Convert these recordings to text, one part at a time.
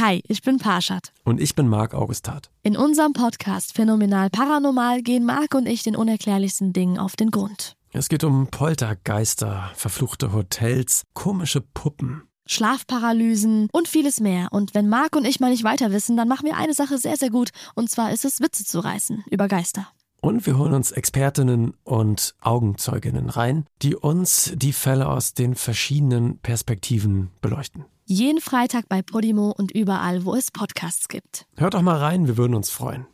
Hi, ich bin Parshad. Und ich bin Marc Augustat. In unserem Podcast Phänomenal Paranormal gehen Marc und ich den unerklärlichsten Dingen auf den Grund. Es geht um Poltergeister, verfluchte Hotels, komische Puppen. Schlafparalysen und vieles mehr. Und wenn Marc und ich mal nicht weiter wissen, dann machen wir eine Sache sehr, sehr gut. Und zwar ist es, Witze zu reißen über Geister. Und wir holen uns Expertinnen und Augenzeuginnen rein, die uns die Fälle aus den verschiedenen Perspektiven beleuchten. Jeden Freitag bei Podimo und überall, wo es Podcasts gibt. Hört doch mal rein, wir würden uns freuen.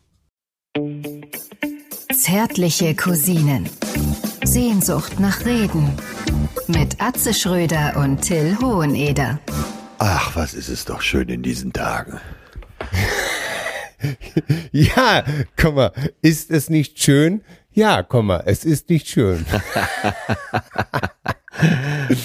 Zärtliche Cousinen. Sehnsucht nach Reden. Mit Atze Schröder und Till Hoheneder. Ach, was ist es doch schön in diesen Tagen. ja, komm mal, ist es nicht schön? Ja, komm mal, es ist nicht schön.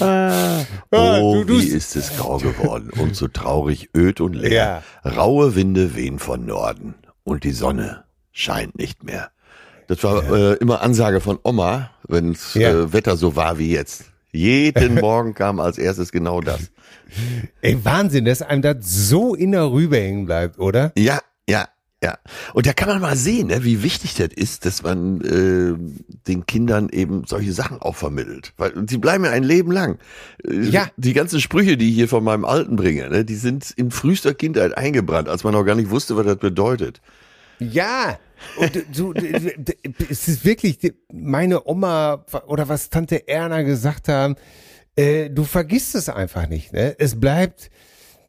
oh, du, du, wie ist es grau geworden und so traurig, öd und leer. Ja. Raue Winde wehen von Norden und die Sonne scheint nicht mehr. Das war ja. äh, immer Ansage von Oma, wenns ja. äh, Wetter so war wie jetzt. Jeden Morgen kam als erstes genau das. Ey, Wahnsinn, dass einem das so inner rüber hängen bleibt, oder? Ja, ja, ja. Und da kann man mal sehen, ne, wie wichtig das ist, dass man äh, den Kindern eben solche Sachen auch vermittelt. Weil sie bleiben ja ein Leben lang. Äh, ja. Die ganzen Sprüche, die ich hier von meinem Alten bringe, ne, die sind in frühester Kindheit eingebrannt, als man noch gar nicht wusste, was das bedeutet. Ja, und du, es ist wirklich meine Oma oder was Tante Erna gesagt haben, äh, du vergisst es einfach nicht. Ne? Es bleibt,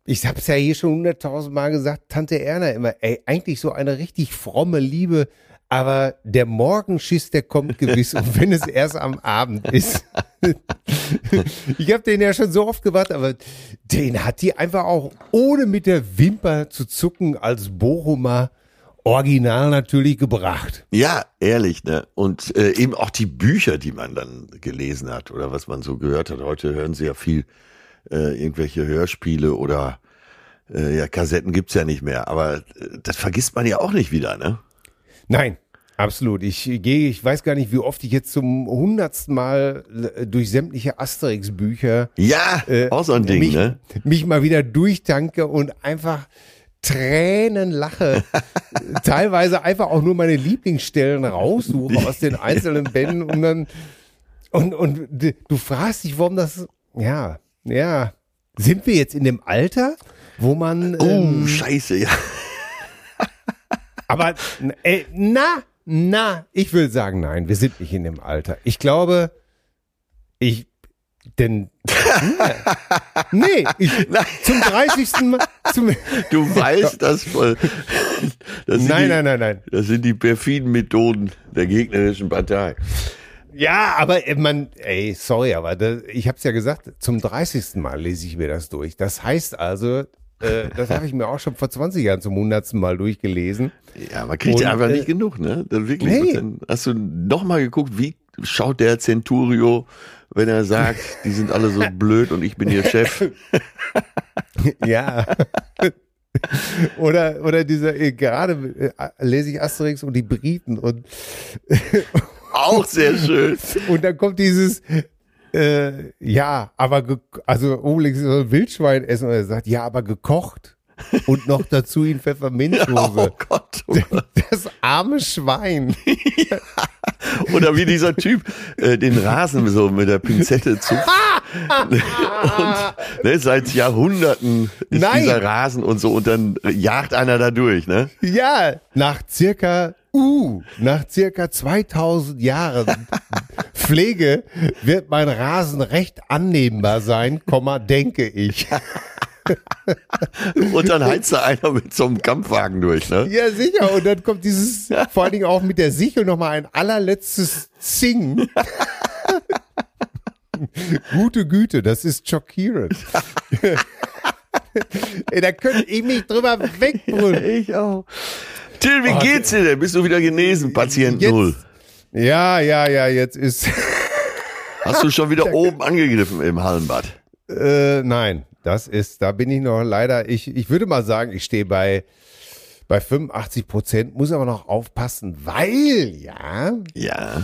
ich habe es ja hier schon hunderttausend Mal gesagt, Tante Erna immer, ey, eigentlich so eine richtig fromme Liebe, aber der Morgenschiss, der kommt gewiss und wenn es erst am Abend ist. ich habe den ja schon so oft gewartet, aber den hat die einfach auch ohne mit der Wimper zu zucken als Bochumer original natürlich gebracht. Ja, ehrlich, ne? Und äh, eben auch die Bücher, die man dann gelesen hat oder was man so gehört hat. Heute hören sie ja viel äh, irgendwelche Hörspiele oder äh, ja, Kassetten gibt's ja nicht mehr. Aber äh, das vergisst man ja auch nicht wieder, ne? Nein, Absolut. Ich gehe, ich weiß gar nicht, wie oft ich jetzt zum hundertsten Mal äh, durch sämtliche Asterix-Bücher ja, äh, auch so ein Ding, mich, ne? mich mal wieder durchtanke und einfach Tränen lache, teilweise einfach auch nur meine Lieblingsstellen raussuche aus den einzelnen Bänden und dann und und du fragst dich, warum das ja ja sind wir jetzt in dem Alter, wo man oh ähm, Scheiße ja. aber äh, na na ich will sagen nein, wir sind nicht in dem Alter. Ich glaube ich denn nee, ich, zum 30. Mal. Zum, du weißt das voll. Das nein, die, nein, nein, nein. Das sind die perfiden Methoden der gegnerischen Partei. Ja, aber äh, man, ey, sorry, aber das, ich habe es ja gesagt, zum 30. Mal lese ich mir das durch. Das heißt also, äh, das habe ich mir auch schon vor 20 Jahren zum 100. Mal durchgelesen. Ja, man kriegt ja einfach äh, nicht genug, ne? Dann wirklich. Nee. Dann hast du noch mal geguckt, wie schaut der Centurio wenn er sagt, die sind alle so blöd und ich bin ihr Chef. ja. oder, oder dieser, äh, gerade äh, lese ich Asterix und die Briten und auch sehr schön. Und dann kommt dieses, äh, ja, aber, also Obelix soll Wildschwein essen und er sagt, ja, aber gekocht und noch dazu ihn Pfefferminzsoße. Oh Gott, oh Gott. Das arme Schwein. Ja. Oder wie dieser Typ äh, den Rasen so mit der Pinzette zupft. und ne, seit Jahrhunderten ist Nein. dieser Rasen und so und dann jagt einer da durch, ne? Ja, nach circa Uh, nach circa 2000 Jahren Pflege wird mein Rasen recht annehmbar sein, Komma, denke ich. und dann heizt da einer mit so einem Kampfwagen durch, ne? Ja, sicher. Und dann kommt dieses, vor allen Dingen auch mit der Sichel nochmal ein allerletztes Zing. Gute Güte, das ist schockierend. Ey, da könnte ich mich drüber wegbrüllen. Ja, ich auch. Till, wie oh, geht's dir denn? Bist du wieder genesen, Patient jetzt, Null? Ja, ja, ja, jetzt ist. Hast du schon wieder oben angegriffen im Hallenbad? Äh, nein, das ist, da bin ich noch leider, ich, ich würde mal sagen, ich stehe bei, bei 85 Prozent, muss aber noch aufpassen, weil, ja. Ja.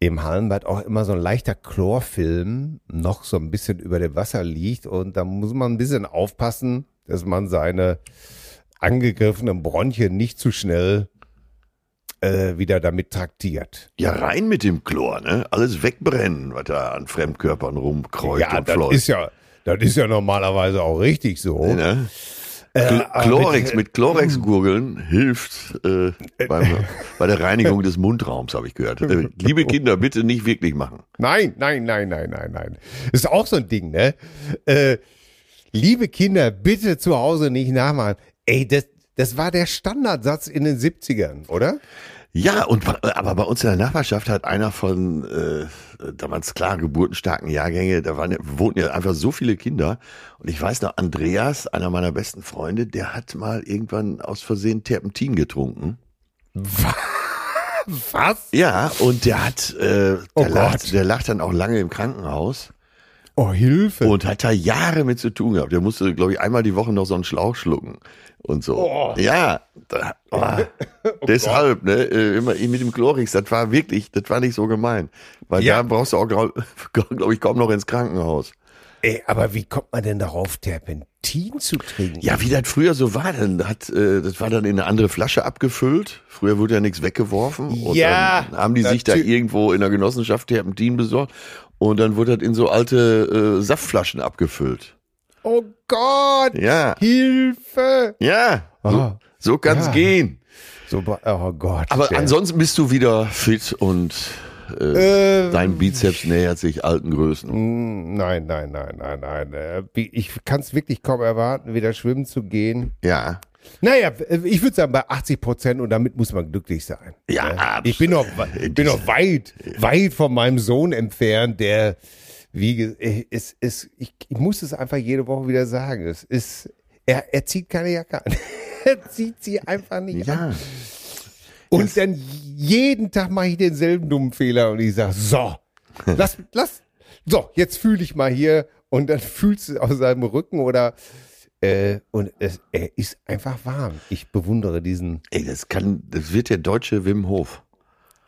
Im Hallenbad auch immer so ein leichter Chlorfilm noch so ein bisschen über dem Wasser liegt und da muss man ein bisschen aufpassen, dass man seine angegriffenen Bronchien nicht zu schnell äh, wieder damit traktiert. Ja, rein mit dem Chlor, ne? Alles wegbrennen, was da an Fremdkörpern rumkreucht ja, und das fleucht. ist ja, das ist ja normalerweise auch richtig so. Ne? Äh, Chl- Chlorex mit- mit Chlorex-Gurgeln hilft äh, beim, bei der Reinigung des Mundraums, habe ich gehört. Äh, liebe Kinder, bitte nicht wirklich machen. Nein, nein, nein, nein, nein, nein. Ist auch so ein Ding, ne? Äh, liebe Kinder, bitte zu Hause nicht nachmachen. Ey, das, das war der Standardsatz in den 70ern, oder? Ja, und aber bei uns in der Nachbarschaft hat einer von äh, damals klar geburtenstarken Jahrgänge, da waren, wohnten ja einfach so viele Kinder. Und ich weiß noch, Andreas, einer meiner besten Freunde, der hat mal irgendwann aus Versehen Terpentin getrunken. Was? Ja, und der hat, äh, der, Oh lag, der lag dann auch lange im Krankenhaus Oh, Hilfe. und hat da Jahre mit zu tun gehabt. Der musste, glaube ich, einmal die Woche noch so einen Schlauch schlucken und so. Oh. Ja, da, oh, deshalb, ne, äh, immer mit dem Chlorix, das war wirklich, das war nicht so gemein. Weil Ja. da brauchst du auch, glaube glaub ich, kaum noch ins Krankenhaus. Ey, aber wie kommt man denn darauf, Terpentin zu trinken? Ja, wie das früher so war, dann hat, äh, das war dann in eine andere Flasche abgefüllt. Früher wurde ja nichts weggeworfen. Und Ja, dann haben die sich da irgendwo in der Genossenschaft Terpentin besorgt. Und dann wurde das in so alte äh, Saftflaschen abgefüllt. Oh Gott! Ja, Hilfe! ja, so, Ah, so kann's ja. gehen. So, oh Gott. Aber der- ansonsten bist du wieder fit und äh, Ähm, dein Bizeps nähert sich alten Größen. Mm, Nein, nein, nein, nein, nein. Äh, Ich kann es wirklich kaum erwarten, wieder schwimmen zu gehen. Ja, Naja, äh, ich würde sagen bei 80 Prozent und damit muss man glücklich sein. Ja, Äh, Ich bin noch, ich bin noch weit, weit von meinem Sohn entfernt, der, wie, äh, es, es, ich, ich muss es einfach jede Woche wieder sagen. Es ist, er, er zieht keine Jacke an. er zieht sie einfach nicht an. ja. Und dann jeden Tag mache ich denselben dummen Fehler und ich sage, so, lass, lass, so, jetzt fühle ich mal hier und dann fühlst du aus seinem Rücken oder äh, und es, er ist einfach warm. Ich bewundere diesen. Ey, das kann, das wird der deutsche Wim Hof.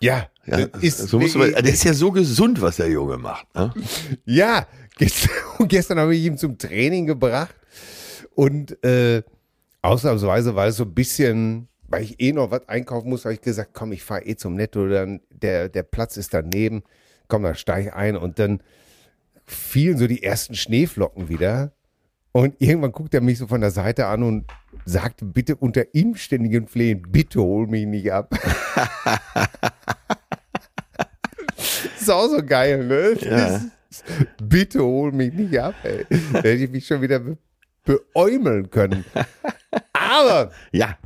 Ja, Ja, das ist, so musst du, mal- der ist ja so gesund, was der Junge macht. Ne? ja. Gestern, gestern habe ich ihn zum Training gebracht und äh, ausnahmsweise, weil es so ein bisschen, weil ich eh noch was einkaufen muss, habe ich gesagt, komm, ich fahre eh zum Netto, dann der der Platz ist daneben, komm, dann steige ich ein und dann fielen so die ersten Schneeflocken wieder. Und irgendwann guckt er mich so von der Seite an und sagte bitte unter inständigem Flehen, bitte hol mich nicht ab. ist auch so geil, ne? Ja. Bitte hol mich nicht ab, ey. Da hätte ich mich schon wieder be beäumeln können. Aber Ja,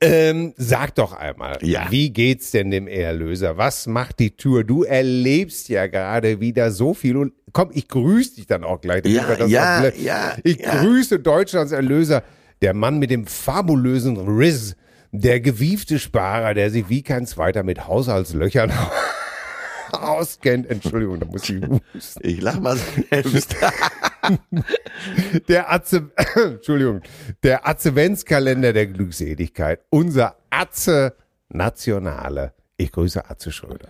ähm, sag doch einmal, Ja. wie geht's denn dem Erlöser? Was macht die Tour? Du erlebst ja gerade wieder so viel und komm, ich grüße dich dann auch gleich. Ja, ja, auch ja, Ich ja. grüße Deutschlands Erlöser, der Mann mit dem fabulösen Riz, der gewiefte Sparer, der sich wie kein zweiter mit Haushaltslöchern auskennt. Entschuldigung, da muss ich husten. ich lach mal selbst. Der Atze, Entschuldigung, der Adventskalender der Glückseligkeit. Unser Atze Nationale. Ich grüße Atze Schröder.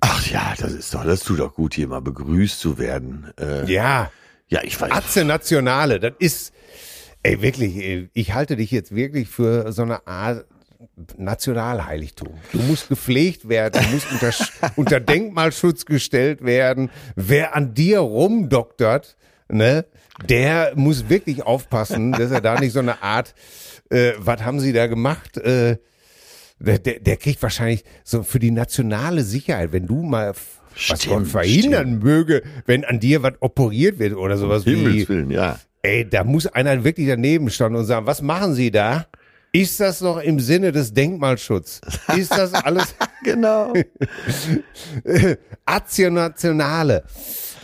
Ach ja, das ist doch, das tut doch gut, hier mal begrüßt zu werden. Äh, Ja, ja, ich weiß. Atze Nationale, das ist, ey, wirklich, ey, ich halte dich jetzt wirklich für so eine Art Nationalheiligtum. Du musst gepflegt werden, du musst unter, unter Denkmalschutz gestellt werden. Wer an dir rumdoktert, ne, der muss wirklich aufpassen, dass er da nicht so eine Art, äh, was haben sie da gemacht, äh, der, der, der kriegt wahrscheinlich so für die nationale Sicherheit, wenn du mal was Stimmt, Gott verhindern möge, wenn an dir was operiert wird oder sowas wie, Himmels Willen, ja. ey, da muss einer wirklich daneben stehen und sagen, was machen Sie da? Ist das noch im Sinne des Denkmalschutzes? Ist das alles Genau. Azio Nationale?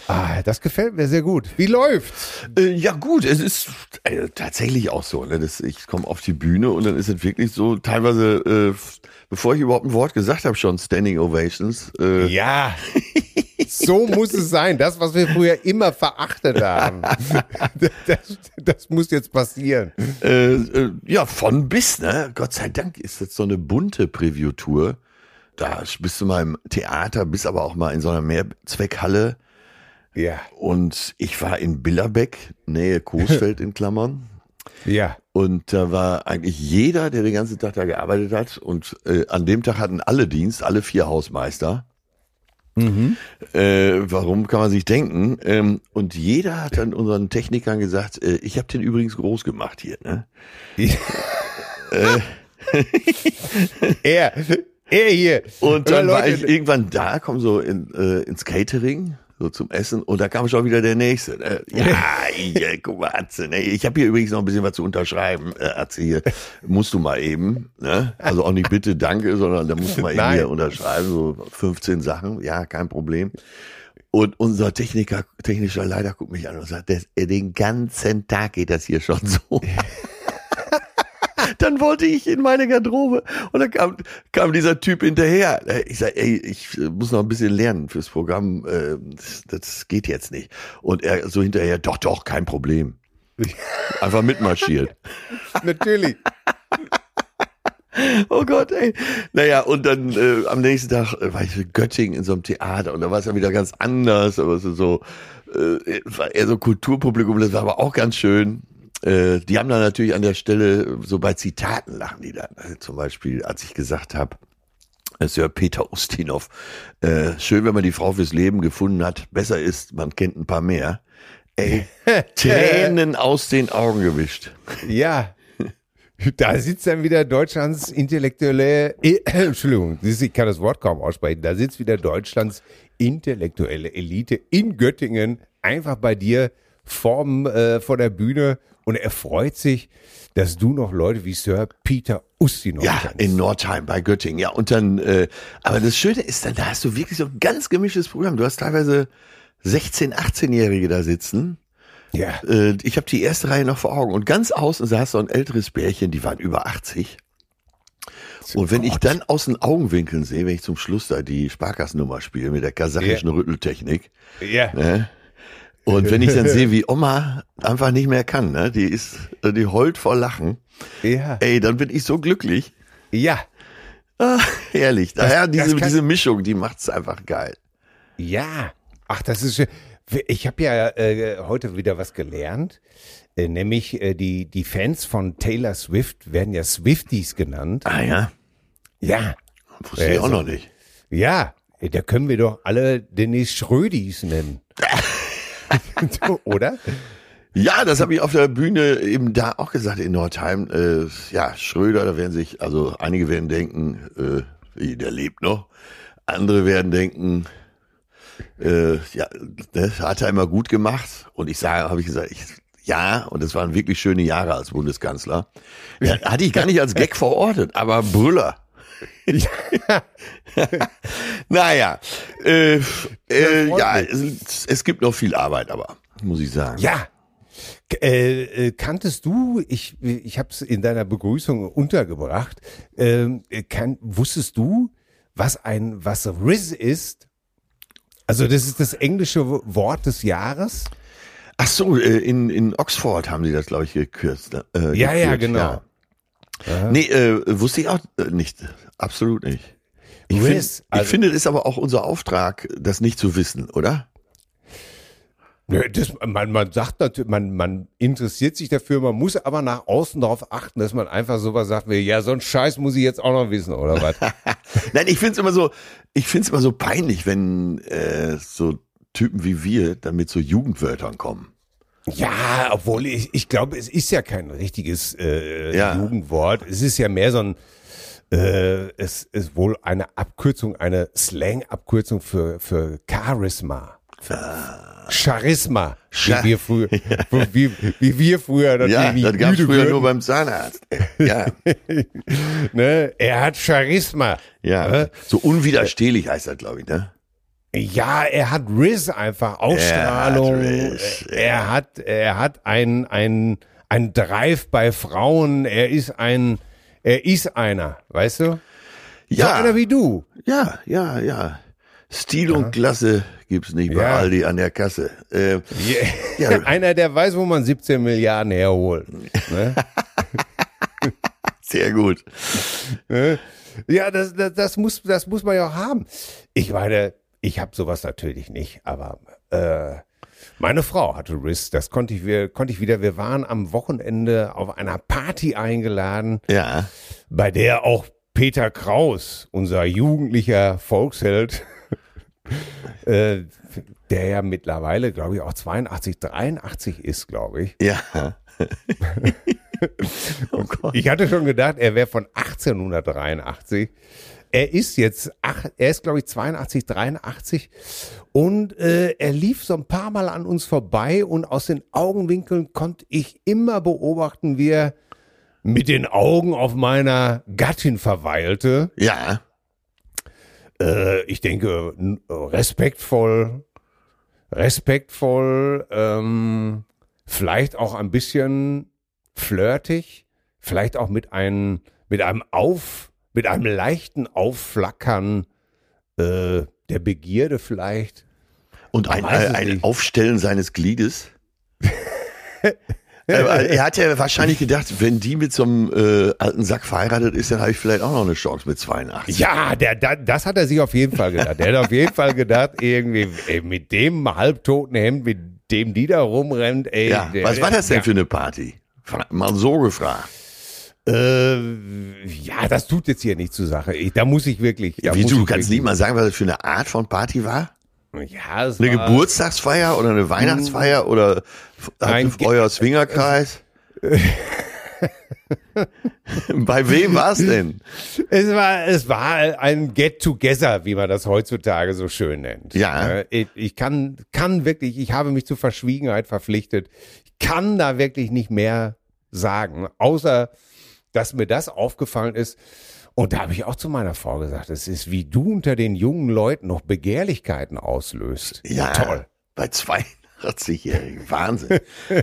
Ah, das gefällt mir sehr gut. Wie läuft's? Äh, ja gut, es ist äh, tatsächlich auch so. Ne? Das, ich komme auf die Bühne und dann ist es wirklich so, teilweise, äh, bevor ich überhaupt ein Wort gesagt habe, schon Standing Ovations. Äh, Ja. So muss es sein. Das, was wir früher immer verachtet haben. Das, das muss jetzt passieren. äh, äh, ja, von bis, ne? Gott sei Dank ist das so eine bunte Preview-Tour. Da bist du mal im Theater, bist aber auch mal in so einer Mehrzweckhalle. Ja. Und ich war in Billerbeck, Nähe Coesfeld in Klammern. Ja. Und da war eigentlich jeder, der den ganzen Tag da gearbeitet hat. Und äh, an dem Tag hatten alle Dienst, alle vier Hausmeister. Mhm. Äh, warum kann man sich denken? Ähm, und jeder hat dann unseren Technikern gesagt, äh, ich habe den übrigens groß gemacht hier. Ne? äh. er, er hier. Und dann war ich irgendwann da, komm so in, äh, ins Catering so zum Essen und da kam schon wieder der nächste. Ne? Ja, ja, guck mal, Atze, ne? ich habe hier übrigens noch ein bisschen was zu unterschreiben, äh, Atze hier, musst du mal eben, ne? also auch nicht bitte danke, sondern da musst du mal eben hier unterschreiben, so 15 Sachen, ja, kein Problem. Und unser Techniker, technischer Leiter guckt mich an und sagt, das, den ganzen Tag geht das hier schon so. dann wollte ich in meine Garderobe und dann kam, kam dieser Typ hinterher. Ich sag, ey, ich muss noch ein bisschen lernen fürs Programm, äh, das, das geht jetzt nicht. Und er so hinterher, doch, doch, kein Problem. Einfach mitmarschiert. Natürlich. Oh Gott, ey. Naja, und dann äh, am nächsten Tag äh, war ich in Göttingen in so einem Theater und da war es ja wieder ganz anders, aber so, so äh, war eher so Kulturpublikum, das war aber auch ganz schön. Äh, die haben dann natürlich an der Stelle, so bei Zitaten lachen die dann. Also zum Beispiel, als ich gesagt habe, Sir Peter Ustinov, äh, schön, wenn man die Frau fürs Leben gefunden hat. Besser ist, man kennt ein paar mehr. Ey, Tränen aus den Augen gewischt. Ja, da sitzt dann wieder Deutschlands intellektuelle, äh, Entschuldigung, ich kann das Wort kaum aussprechen, da sitzt wieder Deutschlands intellektuelle Elite in Göttingen einfach bei dir vorm, äh, vor der Bühne und er freut sich, dass du noch Leute wie Sir Peter Ustinov Ja, kennst. in Nordheim bei Göttingen. Ja, und dann, äh, aber das Schöne ist dann, da hast du wirklich so ein ganz gemischtes Programm. Du hast teilweise 16-, 18-Jährige da sitzen. Ja. Äh, ich habe die erste Reihe noch vor Augen. Und ganz außen saß so ein älteres Bärchen, die waren über 80. Und wenn ich dann aus den Augenwinkeln sehe, wenn ich zum Schluss da die Sparkassennummer spiele mit der kasachischen Ja. Rütteltechnik, Ja. ne? Und wenn ich dann sehe, wie Oma einfach nicht mehr kann, ne? Die ist, äh, die heult vor Lachen. Ja. Ey, dann bin ich so glücklich. Ja. Ah, herrlich. Daher das diese, kann- diese Mischung, die macht's einfach geil. Ja. Ach, das ist schön. Ich habe ja äh, heute wieder was gelernt, äh, nämlich äh, die, die Fans von Taylor Swift werden ja Swifties genannt. Ah ja? Ja. Wusste ich Äh, auch so- noch nicht. Ja, da können wir doch alle Dennis Schrödis nennen. Oder? Ja, das habe ich auf der Bühne eben da auch gesagt in Nordheim. Äh, ja, Schröder, da werden sich, also einige werden denken, äh, der lebt noch. Andere werden denken, äh, ja, das hat er immer gut gemacht. Und ich sage, habe ich gesagt, ich, ja, und es waren wirklich schöne Jahre als Bundeskanzler. Ja, hatte ich gar nicht als Gag verortet, aber Brüller. naja, äh, äh, ja, es, es gibt noch viel Arbeit, aber muss ich sagen. Ja. Äh, äh, kanntest du, ich, ich habe es in deiner Begrüßung untergebracht, äh, kann, wusstest du, was ein, was Riz ist? Also das ist das englische Wort des Jahres? Ach so, äh, in, in Oxford haben sie das, glaube ich, gekürzt. Äh, Ja, ja, gekürzt, genau. Ja. Nee, äh, wusste ich auch äh, nicht. Absolut nicht. Ich, find, ich also- finde, es ist aber auch unser Auftrag, das nicht zu wissen, oder? Nö, Das, man, man sagt natürlich, man, man interessiert sich dafür, man muss aber nach außen darauf achten, dass man einfach sowas sagt wie, ja, so ein Scheiß muss ich jetzt auch noch wissen, oder was? Nein, ich finde es immer so, ich finde es immer so peinlich, wenn äh, so Typen wie wir dann mit so Jugendwörtern kommen. Ja, obwohl ich, ich glaube, es ist ja kein richtiges äh, Ja. Jugendwort. Es ist ja mehr so ein, äh, es ist wohl eine Abkürzung, eine Slang-Abkürzung für, für Charisma. Charisma, Cha- wie wir früher, wie, wie wir früher natürlich Ja, das müde früher würden. nur beim Zahnarzt. Ja, ne? Er hat Charisma. ja. Ne? So unwiderstehlich heißt das, glaube ich, ne? Ja, er hat Riz einfach, Ausstrahlung. Er hat Riz, er hat, er hat ein, ein, ein Drive bei Frauen. Er ist ein, er ist einer, weißt du? So Ja, einer wie du. ja, ja, ja. Stil und Klasse gibt's nicht bei Ja. Aldi an der Kasse. Äh, Ja. einer, der weiß, wo man 17 Milliarden herholt. Ne? sehr gut. ja, das, das, das muss, das muss man ja auch haben. Ich meine, ich habe sowas natürlich nicht, aber äh, Meine Frau hatte Riss, das konnte ich, wir, konnte ich wieder. Wir waren am Wochenende auf einer Party eingeladen, Ja. bei der auch Peter Kraus, unser jugendlicher Volksheld, äh, der ja mittlerweile, glaube ich, auch 82, 83 ist, glaube ich. Ja. oh Gott. Ich hatte schon gedacht, er wäre von 1883. Er ist jetzt, ach, er ist glaube ich 82, 83 und äh, er lief so ein paar Mal an uns vorbei und aus den Augenwinkeln konnte ich immer beobachten, wie er mit den Augen auf meiner Gattin verweilte. Ja. Äh, ich denke, respektvoll, respektvoll, ähm, vielleicht auch ein bisschen flirtig, vielleicht auch mit einem, mit einem Auf, mit einem leichten Aufflackern äh, der Begierde vielleicht. Und ein, es ein nicht. Aufstellen seines Gliedes. Aber er hat ja wahrscheinlich gedacht, wenn die mit so einem äh, alten Sack verheiratet ist, dann habe ich vielleicht auch noch eine Chance mit 82. Ja, der, der, das hat er sich auf jeden Fall gedacht. Der hat auf jeden Fall gedacht, irgendwie ey, mit dem halbtoten Hemd, mit dem die da rumrennt, ey. Ja, der, was war das denn ja. für eine Party? Mal so gefragt. Äh, ja, das tut jetzt hier nicht zur Sache. Ich, da muss ich wirklich. Da Wie du, kannst wirklich- nicht mal sagen, was das für eine Art von Party war? Ja, es Eine Geburtstagsfeier oder eine Weihnachtsfeier oder Ge- ihr euer Swingerkreis? Bei wem war es denn? Es war, es war ein Get-Together, wie man das heutzutage so schön nennt. Ja. Äh, Ich, ich kann, kann wirklich, ich habe mich zur Verschwiegenheit verpflichtet. Ich kann da wirklich nicht mehr sagen, außer, dass mir das aufgefallen ist. Und da habe ich auch zu meiner Frau gesagt, es ist, wie du unter den jungen Leuten noch Begehrlichkeiten auslöst. Ja, Toll. Bei 82-Jährigen. Wahnsinn.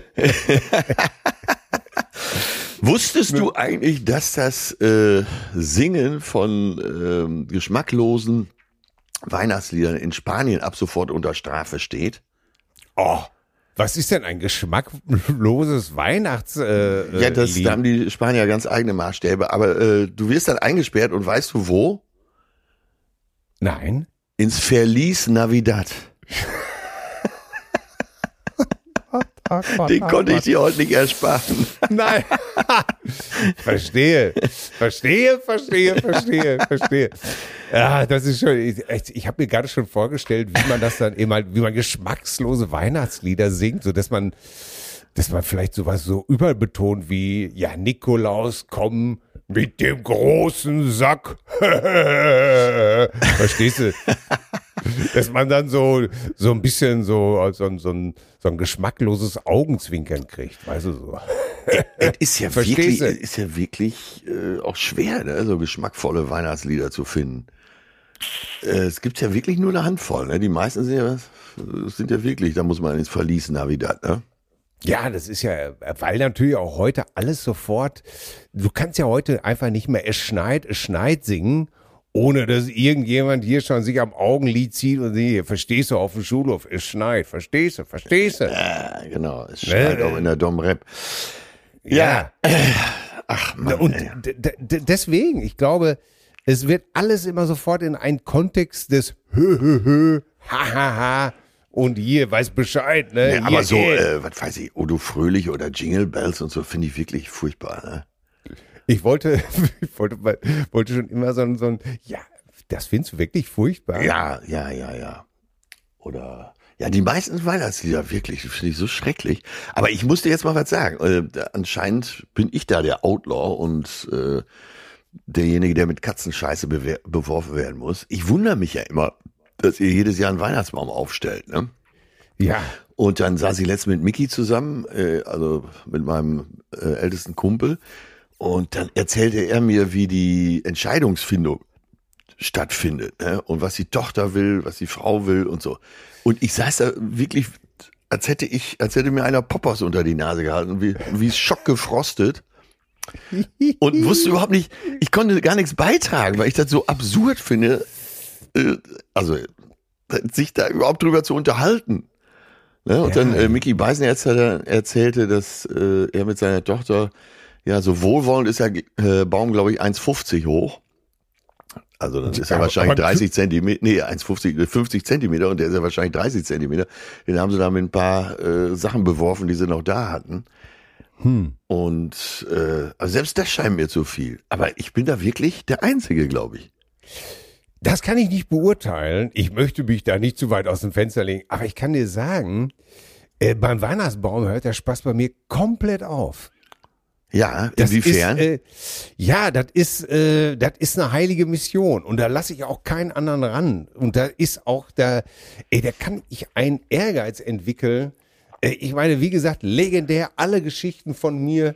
Wusstest du eigentlich, dass das äh, Singen von ähm, geschmacklosen Weihnachtsliedern in Spanien ab sofort unter Strafe steht? Oh, was ist denn ein geschmackloses Weihnachts äh, ja, das, Lied? da haben die Spanier ganz eigene Maßstäbe. Aber äh, du wirst dann eingesperrt und weißt du wo? Nein. Ins Verlies Navidad. Den konnte ich dir heute nicht ersparen. Nein. verstehe. Verstehe, verstehe, verstehe, verstehe. Ja, das ist schon, ich, ich habe mir gerade schon vorgestellt, wie man das dann eben halt, wie man geschmackslose Weihnachtslieder singt, so dass man, dass man vielleicht sowas so überbetont wie, ja, Nikolaus, komm mit dem großen Sack. Verstehst du? Dass man dann so, so ein bisschen so, so, ein- so, ein, so ein geschmackloses Augenzwinkern kriegt, weißt du so. Es ist ja Verstehst wirklich, ist ja wirklich äh, auch schwer, ne? so geschmackvolle Weihnachtslieder zu finden. Äh, es gibt ja wirklich nur eine Handvoll. Ne? Die meisten sind ja, sind ja wirklich, da muss man ins Verlies Navidad. Ne? Ja, das ist ja, weil natürlich auch heute alles sofort, du kannst ja heute einfach nicht mehr es schneit, es schneit singen, ohne dass irgendjemand hier schon sich am Augenlid zieht und sie, verstehst du auf dem Schulhof, es schneit, verstehst du, verstehst du? Ja, genau. Es schneit Ne? auch in der Dom-Rap. Ja. Ach man, Und ey. d- d- d- deswegen, ich glaube, es wird alles immer sofort in einen Kontext des Hö, hö, hö, ha, ha, ha, und hier weiß Bescheid, ne? Ja, hier, aber so, ey. äh, was weiß ich, Odo Fröhlich oder Jingle Bells und so finde ich wirklich furchtbar. Ne? Ich wollte, ich wollte, wollte schon immer so ein, so ein, ja, das findest du wirklich furchtbar. Ja, ja, ja, ja. Oder ja, die meisten Weihnachtslieder wirklich, finde ich so schrecklich. Aber ich musste jetzt mal was sagen. Äh, anscheinend bin ich da der Outlaw und äh, derjenige, der mit Katzenscheiße beworfen werden muss. Ich wundere mich ja immer, dass ihr jedes Jahr einen Weihnachtsbaum aufstellt. Ne? Ja. Und dann saß ich letztens mit Mickey zusammen, äh, also mit meinem äh, ältesten Kumpel. Und dann erzählte er mir, wie die Entscheidungsfindung stattfindet. Ne? Und was die Tochter will, was die Frau will und so. Und ich saß da wirklich, als hätte ich, als hätte mir einer Poppers unter die Nase gehalten, wie, wie schockgefrostet. Und wusste überhaupt nicht, ich konnte gar nichts beitragen, weil ich das so absurd finde, äh, also sich da überhaupt drüber zu unterhalten. Ne? Und Ja. dann äh, Mickey Beisenherz erzählte, dass äh, er mit seiner Tochter, ja, so wohlwollend ist der äh, Baum, glaube ich, 1,50 hoch. Also dann ist er wahrscheinlich 30 Zentimeter, nee, 1,50, 50 Zentimeter und der ist ja wahrscheinlich 30 Zentimeter. Den haben sie da mit ein paar äh, Sachen beworfen, die sie noch da hatten. Hm. Und äh, also selbst das scheint mir zu viel. Aber ich bin da wirklich der Einzige, glaube ich. Das kann ich nicht beurteilen. Ich möchte mich da nicht zu weit aus dem Fenster legen. Aber ich kann dir sagen, äh, beim Weihnachtsbaum hört der Spaß bei mir komplett auf. Ja, inwiefern? Das ist, äh, ja, das ist, äh, das ist eine heilige Mission und da lasse ich auch keinen anderen ran. Und da ist auch da, ey, da kann ich einen Ehrgeiz entwickeln. Äh, ich meine, wie gesagt, legendär alle Geschichten von mir,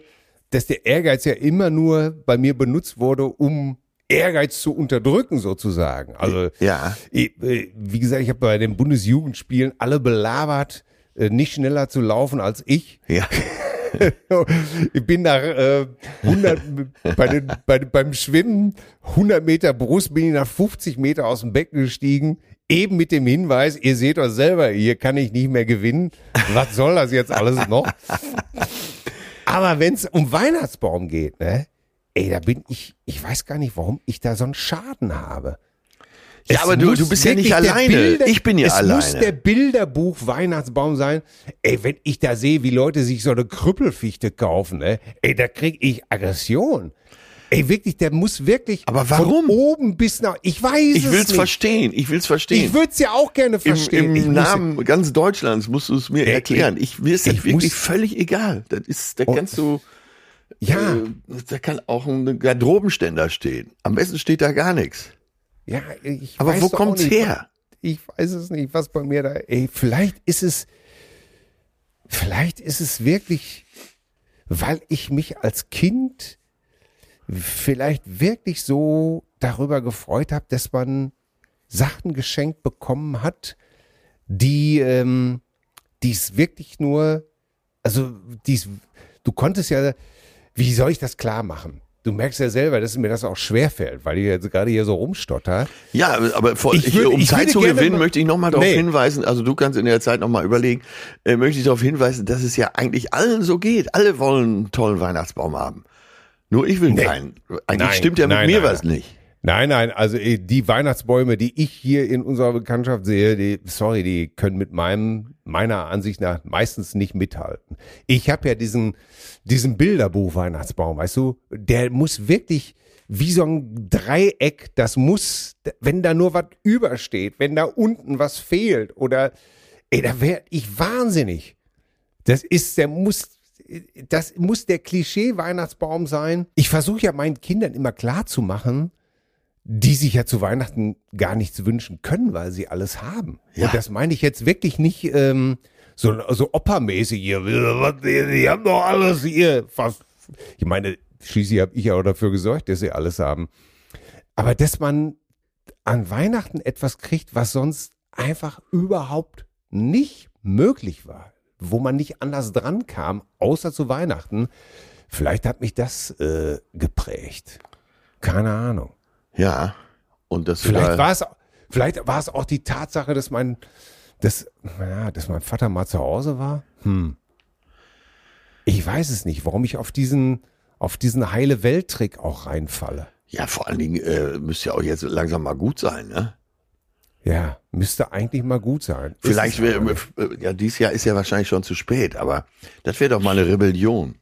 dass der Ehrgeiz ja immer nur bei mir benutzt wurde, um Ehrgeiz zu unterdrücken sozusagen. Also ja, ich, äh, wie gesagt, ich habe bei den Bundesjugendspielen alle belabert, äh, nicht schneller zu laufen als ich. Ja. ich bin nach äh, 100, bei den, bei, beim Schwimmen 100 Meter Brust bin ich nach 50 Meter aus dem Becken gestiegen. Eben mit dem Hinweis, ihr seht euch selber, hier kann ich nicht mehr gewinnen. Was soll das jetzt alles noch? Aber wenn es um Weihnachtsbaum geht, ne? Ey, da bin ich, ich weiß gar nicht, warum ich da so einen Schaden habe. Ja, es aber du, du bist ja nicht alleine. Bilder, ich bin ja es alleine. Es muss der Bilderbuch Weihnachtsbaum sein. Ey, wenn ich da sehe, wie Leute sich so eine Krüppelfichte kaufen, ne? ey, da krieg ich Aggression. Ey, wirklich, der muss wirklich aber warum? von oben bis nach. Ich weiß ich es will's nicht. verstehen. Ich will's verstehen. Ich würde es ja auch gerne verstehen. Im, im Namen ganz Deutschlands musst du es mir Ey, erklären. Ich mir ist das ich wirklich muss- völlig egal. Das ist, da Oh. kannst du. Ja, Äh, da kann auch ein Garderobenständer stehen. Am besten steht da gar nichts. Ja, ich Aber weiß wo kommt's nicht, her? Ich weiß es nicht, was bei mir da. Ey, vielleicht ist es, vielleicht ist es wirklich, weil ich mich als Kind vielleicht wirklich so darüber gefreut habe, dass man Sachen geschenkt bekommen hat, die, ähm, die es wirklich nur, also dies, du konntest ja, wie soll ich das klar machen? Du merkst ja selber, dass mir das auch schwerfällt, weil ich jetzt gerade hier so rumstotter. Ja, aber vor, Ich würde- um ich Zeit zu gewinnen, möchte ich nochmal darauf Nee. hinweisen, also du kannst in der Zeit nochmal überlegen, äh, möchte ich darauf hinweisen, dass es ja eigentlich allen so geht. Alle wollen einen tollen Weihnachtsbaum haben. Nur ich will Nee. keinen. Eigentlich Nein, stimmt ja mit nein, mir nein, was nicht. Nein, nein, also eh, die Weihnachtsbäume, die ich hier in unserer Bekanntschaft sehe, die, sorry, die können mit meinem, meiner Ansicht nach meistens nicht mithalten. Ich habe ja diesen, diesen Bilderbuch Weihnachtsbaum, weißt du, der muss wirklich wie so ein Dreieck, das muss, wenn da nur was übersteht, wenn da unten was fehlt oder, ey, da wäre ich wahnsinnig. Das ist, der muss, das muss der Klischee-Weihnachtsbaum sein. Ich versuche ja meinen Kindern immer klar zu machen, die sich ja zu Weihnachten gar nichts wünschen können, weil sie alles haben. Ja. Und das meine ich jetzt wirklich nicht ähm, so, so oppermäßig hier. Die haben doch alles hier. Fast. Ich meine, schließlich habe ich ja auch dafür gesorgt, dass sie alles haben. Aber dass man an Weihnachten etwas kriegt, was sonst einfach überhaupt nicht möglich war, wo man nicht anders dran kam, außer zu Weihnachten, vielleicht hat mich das äh, geprägt. Keine Ahnung. Ja. Und das Vielleicht war es, vielleicht war es auch die Tatsache, dass mein, dass, ja, dass mein Vater mal zu Hause war. Hm. Ich weiß es nicht, warum ich auf diesen, auf diesen heile Welt-Trick auch reinfalle. Ja, vor allen Dingen äh, müsste ja auch jetzt langsam mal gut sein, ne? Ja, müsste eigentlich mal gut sein. Vielleicht wäre, äh, ja, dieses Jahr ist ja wahrscheinlich schon zu spät, aber das wäre doch mal eine Rebellion.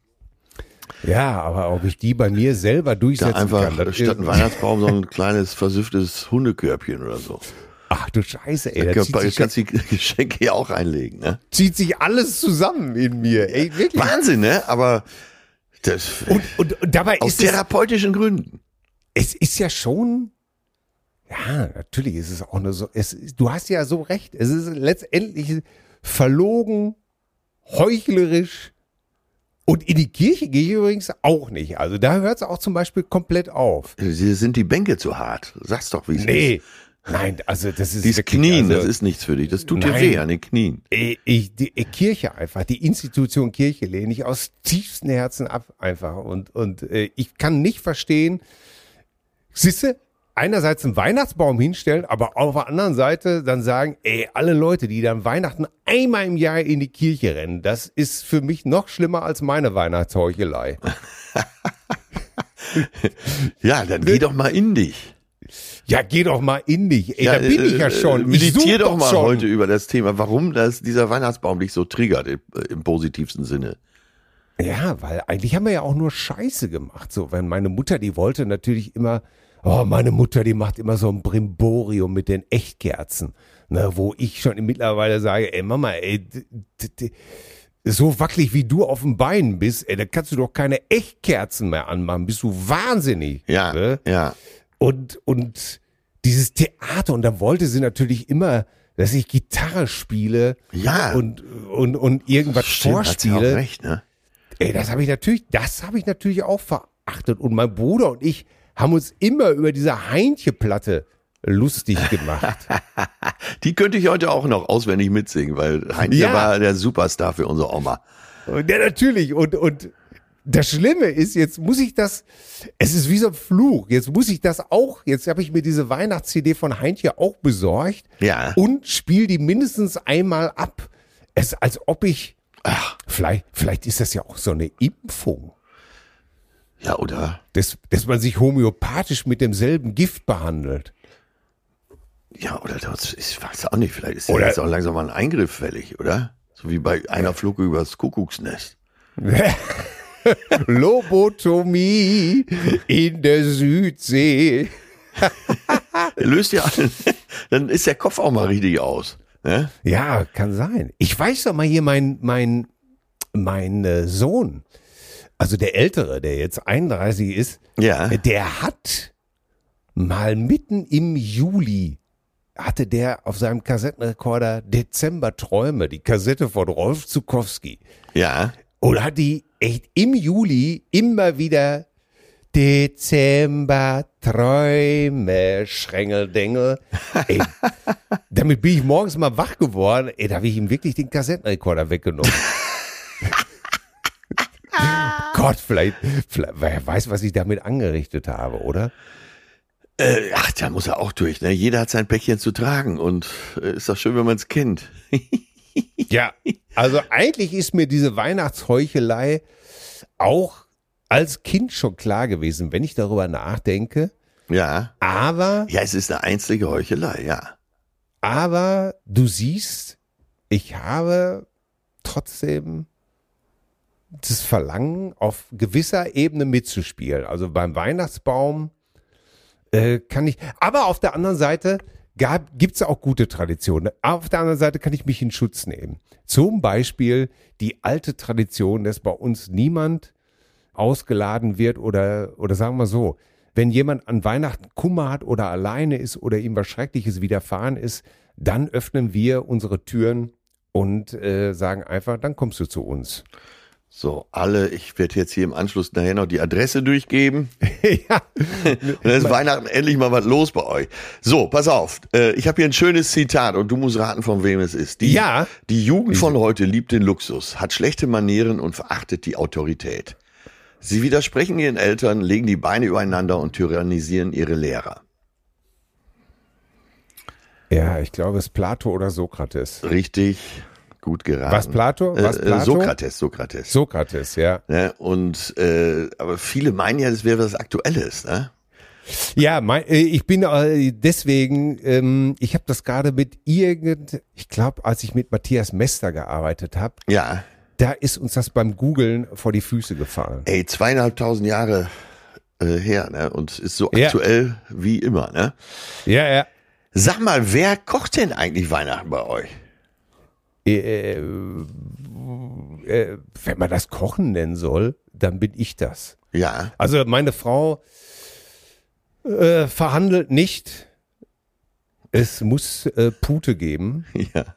Ja, aber ob ich die bei mir selber Da durchsetzen einfach kann. statt ein Weihnachtsbaum so ein kleines versüfftes Hundekörbchen oder so. Ach du Scheiße, ey, Da da zieht kannst du die Geschenke ja auch einlegen, ne? zieht sich alles zusammen in mir. Ey, wirklich. Wahnsinn, ne? Aber das Und, und, und dabei aus ist es, therapeutischen Gründen. es ist ja schon, ja, natürlich ist es auch eine so, es, du hast ja so recht, es ist letztendlich verlogen, heuchlerisch und in die Kirche gehe ich übrigens auch nicht. Also da hört es auch zum Beispiel komplett auf. Sie sind die Bänke zu hart. Sag's doch, wie es ist. Nee, nein, also das ist Dieses wirklich, Knien, also, das ist nichts für dich. Das tut dir Nein. weh an den Knien. Ich, ich, die äh, Kirche einfach, die Institution Kirche lehne ich aus tiefstem Herzen ab einfach und und äh, ich kann nicht verstehen, siehste, einerseits einen Weihnachtsbaum hinstellen, aber auf der anderen Seite dann sagen, ey, alle Leute, die dann Weihnachten einmal im Jahr in die Kirche rennen, das ist für mich noch schlimmer als meine Weihnachtsheuchelei. Ja, dann geh doch mal in dich. Ja, geh doch mal in dich. Ey, Ja, da bin ich ja äh, schon. Ich Meditier such doch mal schon. heute über das Thema, warum das, dieser Weihnachtsbaum dich so triggert im, im positivsten Sinne. Ja, weil eigentlich haben wir ja auch nur Scheiße gemacht. So, wenn meine Mutter, die wollte natürlich immer, oh, meine Mutter, die macht immer so ein Brimborium mit den Echtkerzen. Ne, wo ich schon mittlerweile sage, ey Mama, ey, so wackelig wie du auf dem Bein bist, ey, da kannst du doch keine Echtkerzen mehr anmachen. Bist du wahnsinnig. Ja, Ne? ja. Und, und dieses Theater, und da wollte sie natürlich immer, dass ich Gitarre spiele Ja. und, und, und irgendwas Stimmt, vorspiele. recht, ne? Ey, das habe ich natürlich, das habe ich natürlich auch verachtet. Und mein Bruder und ich haben uns immer über diese Heintje-Platte lustig gemacht. Die könnte ich heute auch noch auswendig mitsingen, weil Heinz Ja. war der Superstar für unsere Oma. Ja, natürlich. Und, und das Schlimme ist, jetzt muss ich das, es ist wie so ein Fluch. Jetzt muss ich das auch, jetzt habe ich mir diese Weihnachts-CD von Heintje auch besorgt. Ja. Und spiele die mindestens einmal ab. Es, als ob ich, Ach, vielleicht, vielleicht ist das ja auch so eine Impfung. Ja, oder? Dass, dass man sich homöopathisch mit demselben Gift behandelt. Ja, oder das, ich weiß auch nicht, vielleicht ist ja jetzt auch langsam mal ein Eingriff fällig, oder? So wie bei einer Flug übers Kuckucksnest. Lobotomie in der Südsee. Der löst ja an, dann ist der Kopf auch mal richtig aus. Ne? Ja, kann sein. Ich weiß doch mal hier, mein, mein, mein äh, Sohn, also der Ältere, der jetzt 31 ist, Ja. der hat mal mitten im Juli hatte der auf seinem Kassettenrekorder Dezember Träume, die Kassette von Rolf Zukowski. Ja. Und hat die echt im Juli immer wieder Dezember Träume, Schrängeldengel. Ey, damit bin ich morgens mal wach geworden. Ey, da habe ich ihm wirklich den Kassettenrekorder weggenommen. Gott, vielleicht, vielleicht, wer weiß, was ich damit angerichtet habe, oder? Äh, ach, da muss er auch durch. Ne? Jeder hat sein Päckchen zu tragen und äh, ist doch schön, wenn man es kennt. Ja, also eigentlich ist mir diese Weihnachtsheuchelei auch als Kind schon klar gewesen, wenn ich darüber nachdenke. Ja. Aber Ja, es ist eine einzige Heuchelei, ja. Aber du siehst, ich habe trotzdem das Verlangen, auf gewisser Ebene mitzuspielen. Also beim Weihnachtsbaum äh, kann ich, aber auf der anderen Seite gibt es auch gute Traditionen. Auf der anderen Seite kann ich mich in Schutz nehmen. Zum Beispiel die alte Tradition, dass bei uns niemand ausgeladen wird oder, oder sagen wir so, wenn jemand an Weihnachten Kummer hat oder alleine ist oder ihm was Schreckliches widerfahren ist, dann öffnen wir unsere Türen und äh, sagen einfach, dann kommst du zu uns. So, alle, ich werde jetzt hier im Anschluss nachher noch die Adresse durchgeben. ja. Und dann ist Weihnachten endlich mal was los bei euch. So, pass auf. Äh, ich habe hier ein schönes Zitat und du musst raten, von wem es ist. Die, Ja. Die Jugend von heute liebt den Luxus, hat schlechte Manieren und verachtet die Autorität. Sie widersprechen ihren Eltern, legen die Beine übereinander und tyrannisieren ihre Lehrer. Ja, ich glaube, es ist Plato oder Sokrates. Richtig, gut geraten. Was Plato? Was Äh, äh, Plato? Sokrates, Sokrates. Sokrates, ja. Ne? Und äh, aber viele meinen ja, das wäre was Aktuelles, ne? Ja, mein, äh, ich bin äh, deswegen, ähm, ich habe das gerade mit irgend, ich glaube, als ich mit Matthias Mester gearbeitet habe, Ja. da ist uns das beim Googlen vor die Füße gefallen. Ey, zweieinhalbtausend Jahre äh, her, ne? Und ist so Ja. aktuell wie immer, ne? Ja, ja. Sag mal, wer kocht denn eigentlich Weihnachten bei euch? Äh, äh, wenn man das Kochen nennen soll, dann bin ich das. Ja. Also meine Frau äh, verhandelt nicht. Es muss äh, Pute geben Ja.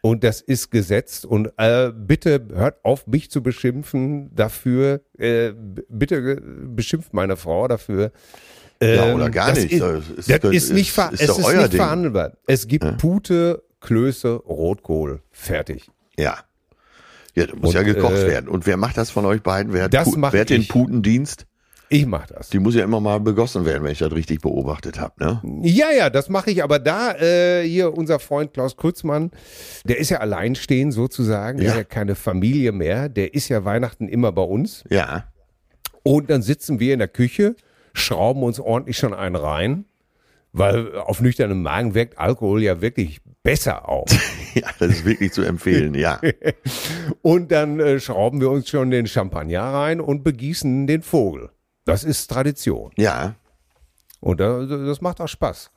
und das ist gesetzt. Und äh, bitte hört auf, mich zu beschimpfen dafür. Äh, bitte äh, beschimpft meine Frau dafür. Ja, Ähm, oder gar das nicht. Ist, Das das ist- ist, nicht, ver ist es ist nicht verhandelbar. Es gibt Pute, Klöße, Rotkohl. Fertig. Ja. Ja, da muss Und, ja gekocht äh, werden. Und wer macht das von euch beiden? Wer hat, Das wer hat den. Putendienst? Ich mach das. Die muss ja immer mal begossen werden, wenn ich das richtig beobachtet habe, ne? Ja, ja, das mache ich. Aber da äh, hier unser Freund Klaus Krützmann, der ist ja alleinstehend sozusagen, der Ja. hat ja keine Familie mehr, der ist ja Weihnachten immer bei uns. Ja. Und dann sitzen wir in der Küche, schrauben uns ordentlich schon einen rein. Weil auf nüchternem Magen wirkt Alkohol ja wirklich besser auf. ja, das ist wirklich zu empfehlen, ja. und dann äh, schrauben wir uns schon den Champagner rein und begießen den Vogel. Das ist Tradition. Ja. Und da, das macht auch Spaß.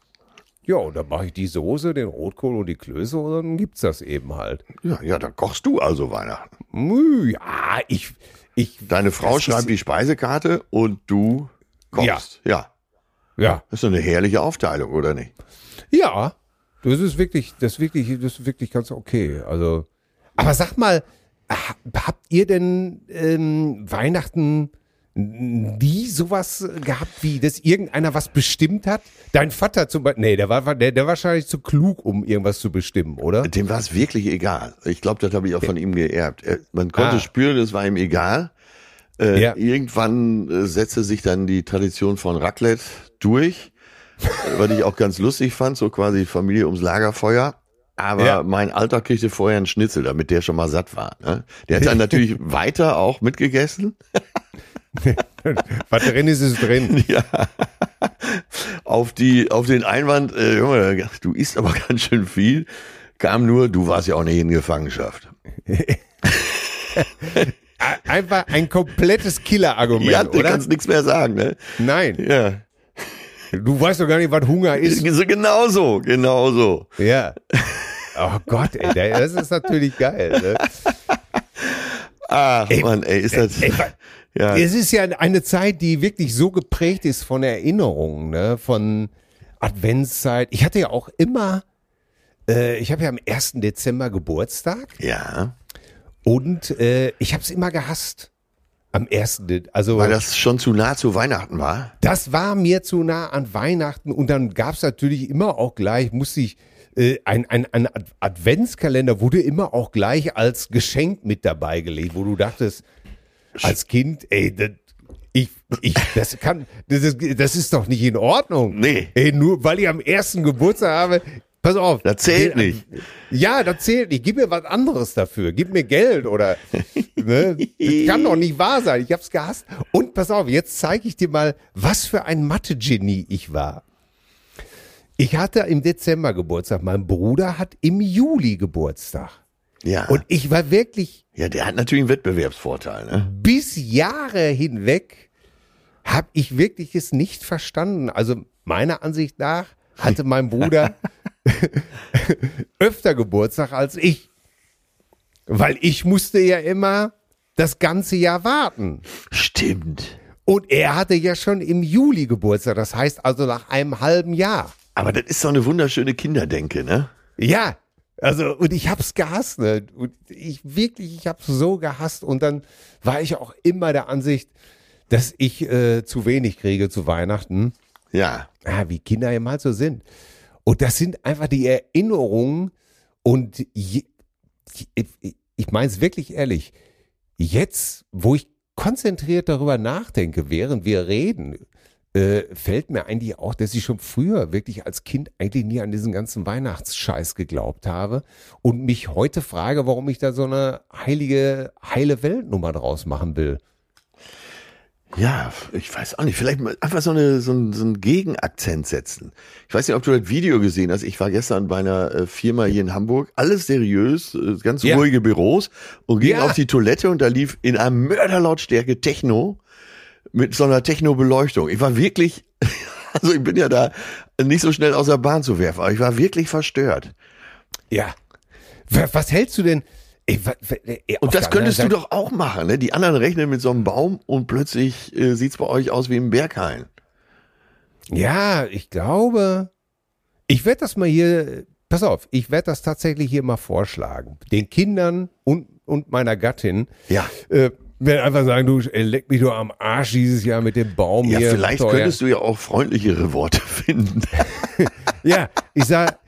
Ja, und dann mache ich die Soße, den Rotkohl und die Klöße und dann gibt's das eben halt. Ja, ja, dann kochst du also Weihnachten. Ja, ich, ich. Deine Frau schreibt die Speisekarte und du kochst. Ja. ja. Ja. Das ist doch eine herrliche Aufteilung, oder nicht? Ja. Das ist wirklich, das wirklich, das ist wirklich ganz okay. Also, aber sag mal, habt ihr denn ähm, Weihnachten nie sowas gehabt, wie dass irgendeiner was bestimmt hat? Dein Vater zum Beispiel, nee, der war, der, der wahrscheinlich zu klug, um irgendwas zu bestimmen, oder? Dem war es wirklich egal. Ich glaube, das habe ich auch von ihm geerbt. Man konnte ah. spüren, es war ihm egal. Äh, ja. Irgendwann äh, setzte sich dann die Tradition von Raclette durch, was ich auch ganz lustig fand, so quasi Familie ums Lagerfeuer. Aber ja. mein Alter kriegte vorher einen Schnitzel, damit der schon mal satt war. Ne? Der hat dann natürlich weiter auch mitgegessen. Was drin ist, ist drin. Ja. Auf, die, auf den Einwand, äh, Junge, du isst aber ganz schön viel, kam nur, du warst ja auch nicht in Gefangenschaft. Einfach ein komplettes Killer-Argument. Ja, du kannst nichts mehr sagen, ne? Nein. Ja. Du weißt doch gar nicht, was Hunger ist. Genau so, genau so. Ja. Oh Gott, ey, das ist natürlich geil. Ne? Ach, ey, Mann, ey, ist das. Ey, ja. Es ist ja eine Zeit, die wirklich so geprägt ist von Erinnerungen, ne? von Adventszeit. Ich hatte ja auch immer, äh, ich habe ja am 1. Dezember Geburtstag. Ja. Und äh, ich habe es immer gehasst. Am 1. Also, Weil das schon zu nah zu Weihnachten war? Das war mir zu nah an Weihnachten. Und dann gab es natürlich immer auch gleich, musste ich äh, ein, ein, ein Adventskalender wurde immer auch gleich als Geschenk mit dabei gelegt, wo du dachtest, als Kind, ey, das, ich, ich, das kann, das ist, das ist doch nicht in Ordnung. Nee. Ey, nur weil ich am ersten Geburtstag habe, pass auf. Das zählt nicht. Ja, das zählt nicht. Gib mir was anderes dafür. Gib mir Geld oder, ne? Das kann doch nicht wahr sein. Ich hab's gehasst. Und pass auf, jetzt zeige ich dir mal, was für ein Mathe-Genie ich war. Ich hatte im Dezember Geburtstag. Mein Bruder hat im Juli Geburtstag. Ja. Und ich war wirklich. Ja, der hat natürlich einen Wettbewerbsvorteil, ne? Bis Jahre hinweg habe ich wirklich es nicht verstanden. Also meiner Ansicht nach hatte mein Bruder öfter Geburtstag als ich. Weil ich musste ja immer das ganze Jahr warten. Stimmt. Und er hatte ja schon im Juli Geburtstag, das heißt also nach einem halben Jahr. Aber das ist doch eine wunderschöne Kinderdenke, ne? Ja, also, und ich hab's gehasst, ne? Und ich wirklich, ich hab's so gehasst. Und dann war ich auch immer der Ansicht, dass ich äh, zu wenig kriege zu Weihnachten. Ja. Ja, wie Kinder eben halt so sind. Und das sind einfach die Erinnerungen. Und je, ich, ich meine es wirklich ehrlich, jetzt, wo ich konzentriert darüber nachdenke, während wir reden, äh, fällt mir eigentlich auch, dass ich schon früher wirklich als Kind eigentlich nie an diesen ganzen Weihnachtsscheiß geglaubt habe und mich heute frage, warum ich da so eine heilige, heile Weltnummer draus machen will. Ja, ich weiß auch nicht. Vielleicht einfach so, eine, so, ein, so einen Gegenakzent setzen. Ich weiß nicht, ob du das Video gesehen hast. Ich war gestern bei einer äh, Firma hier in Hamburg. Alles seriös, äh, ganz ja. ruhige Büros und ging ja. auf die Toilette und da lief in einer Mörderlautstärke Techno mit so einer Techno-Beleuchtung. Ich war wirklich, also ich bin ja da nicht so schnell aus der Bahn zu werfen, aber ich war wirklich verstört. Ja. Was hältst du denn? Ey, und das könntest du doch auch machen, ne? Die anderen rechnen mit so einem Baum und plötzlich äh, sieht's bei euch aus wie im Berghain. Ja, ich glaube, ich werde das mal hier, pass auf, ich werde das tatsächlich hier mal vorschlagen. Den Kindern und, und meiner Gattin. Ja. Äh, werde einfach sagen, du leck mich doch am Arsch dieses Jahr mit dem Baum ja, hier. Vielleicht teuer. könntest du ja auch freundlichere Worte finden. ja, ich sag,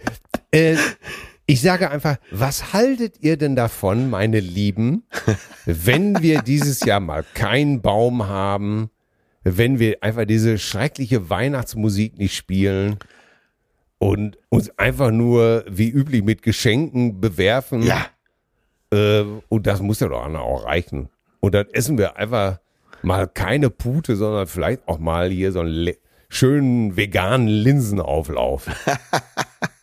äh, ich sage einfach, was haltet ihr denn davon, meine Lieben, wenn wir dieses Jahr mal keinen Baum haben, wenn wir einfach diese schreckliche Weihnachtsmusik nicht spielen und uns einfach nur wie üblich mit Geschenken bewerfen? Ja. Äh, und das muss ja doch auch reichen. Und dann essen wir einfach mal keine Pute, sondern vielleicht auch mal hier so ein le schönen veganen Linsenauflauf.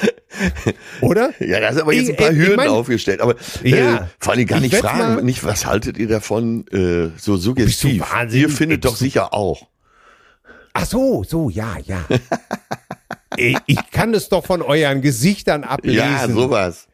Oder? Ja, da sind aber jetzt Ich- ein paar ich Hürden mein- aufgestellt. Aber äh, Ja. vor allem gar Ich nicht fragen, nicht, was haltet ihr davon äh, so suggestiv? Ihr findet doch sicher auch. Ach so, so, ja, ja. ich, ich kann es doch von euren Gesichtern ablesen. Ja, sowas.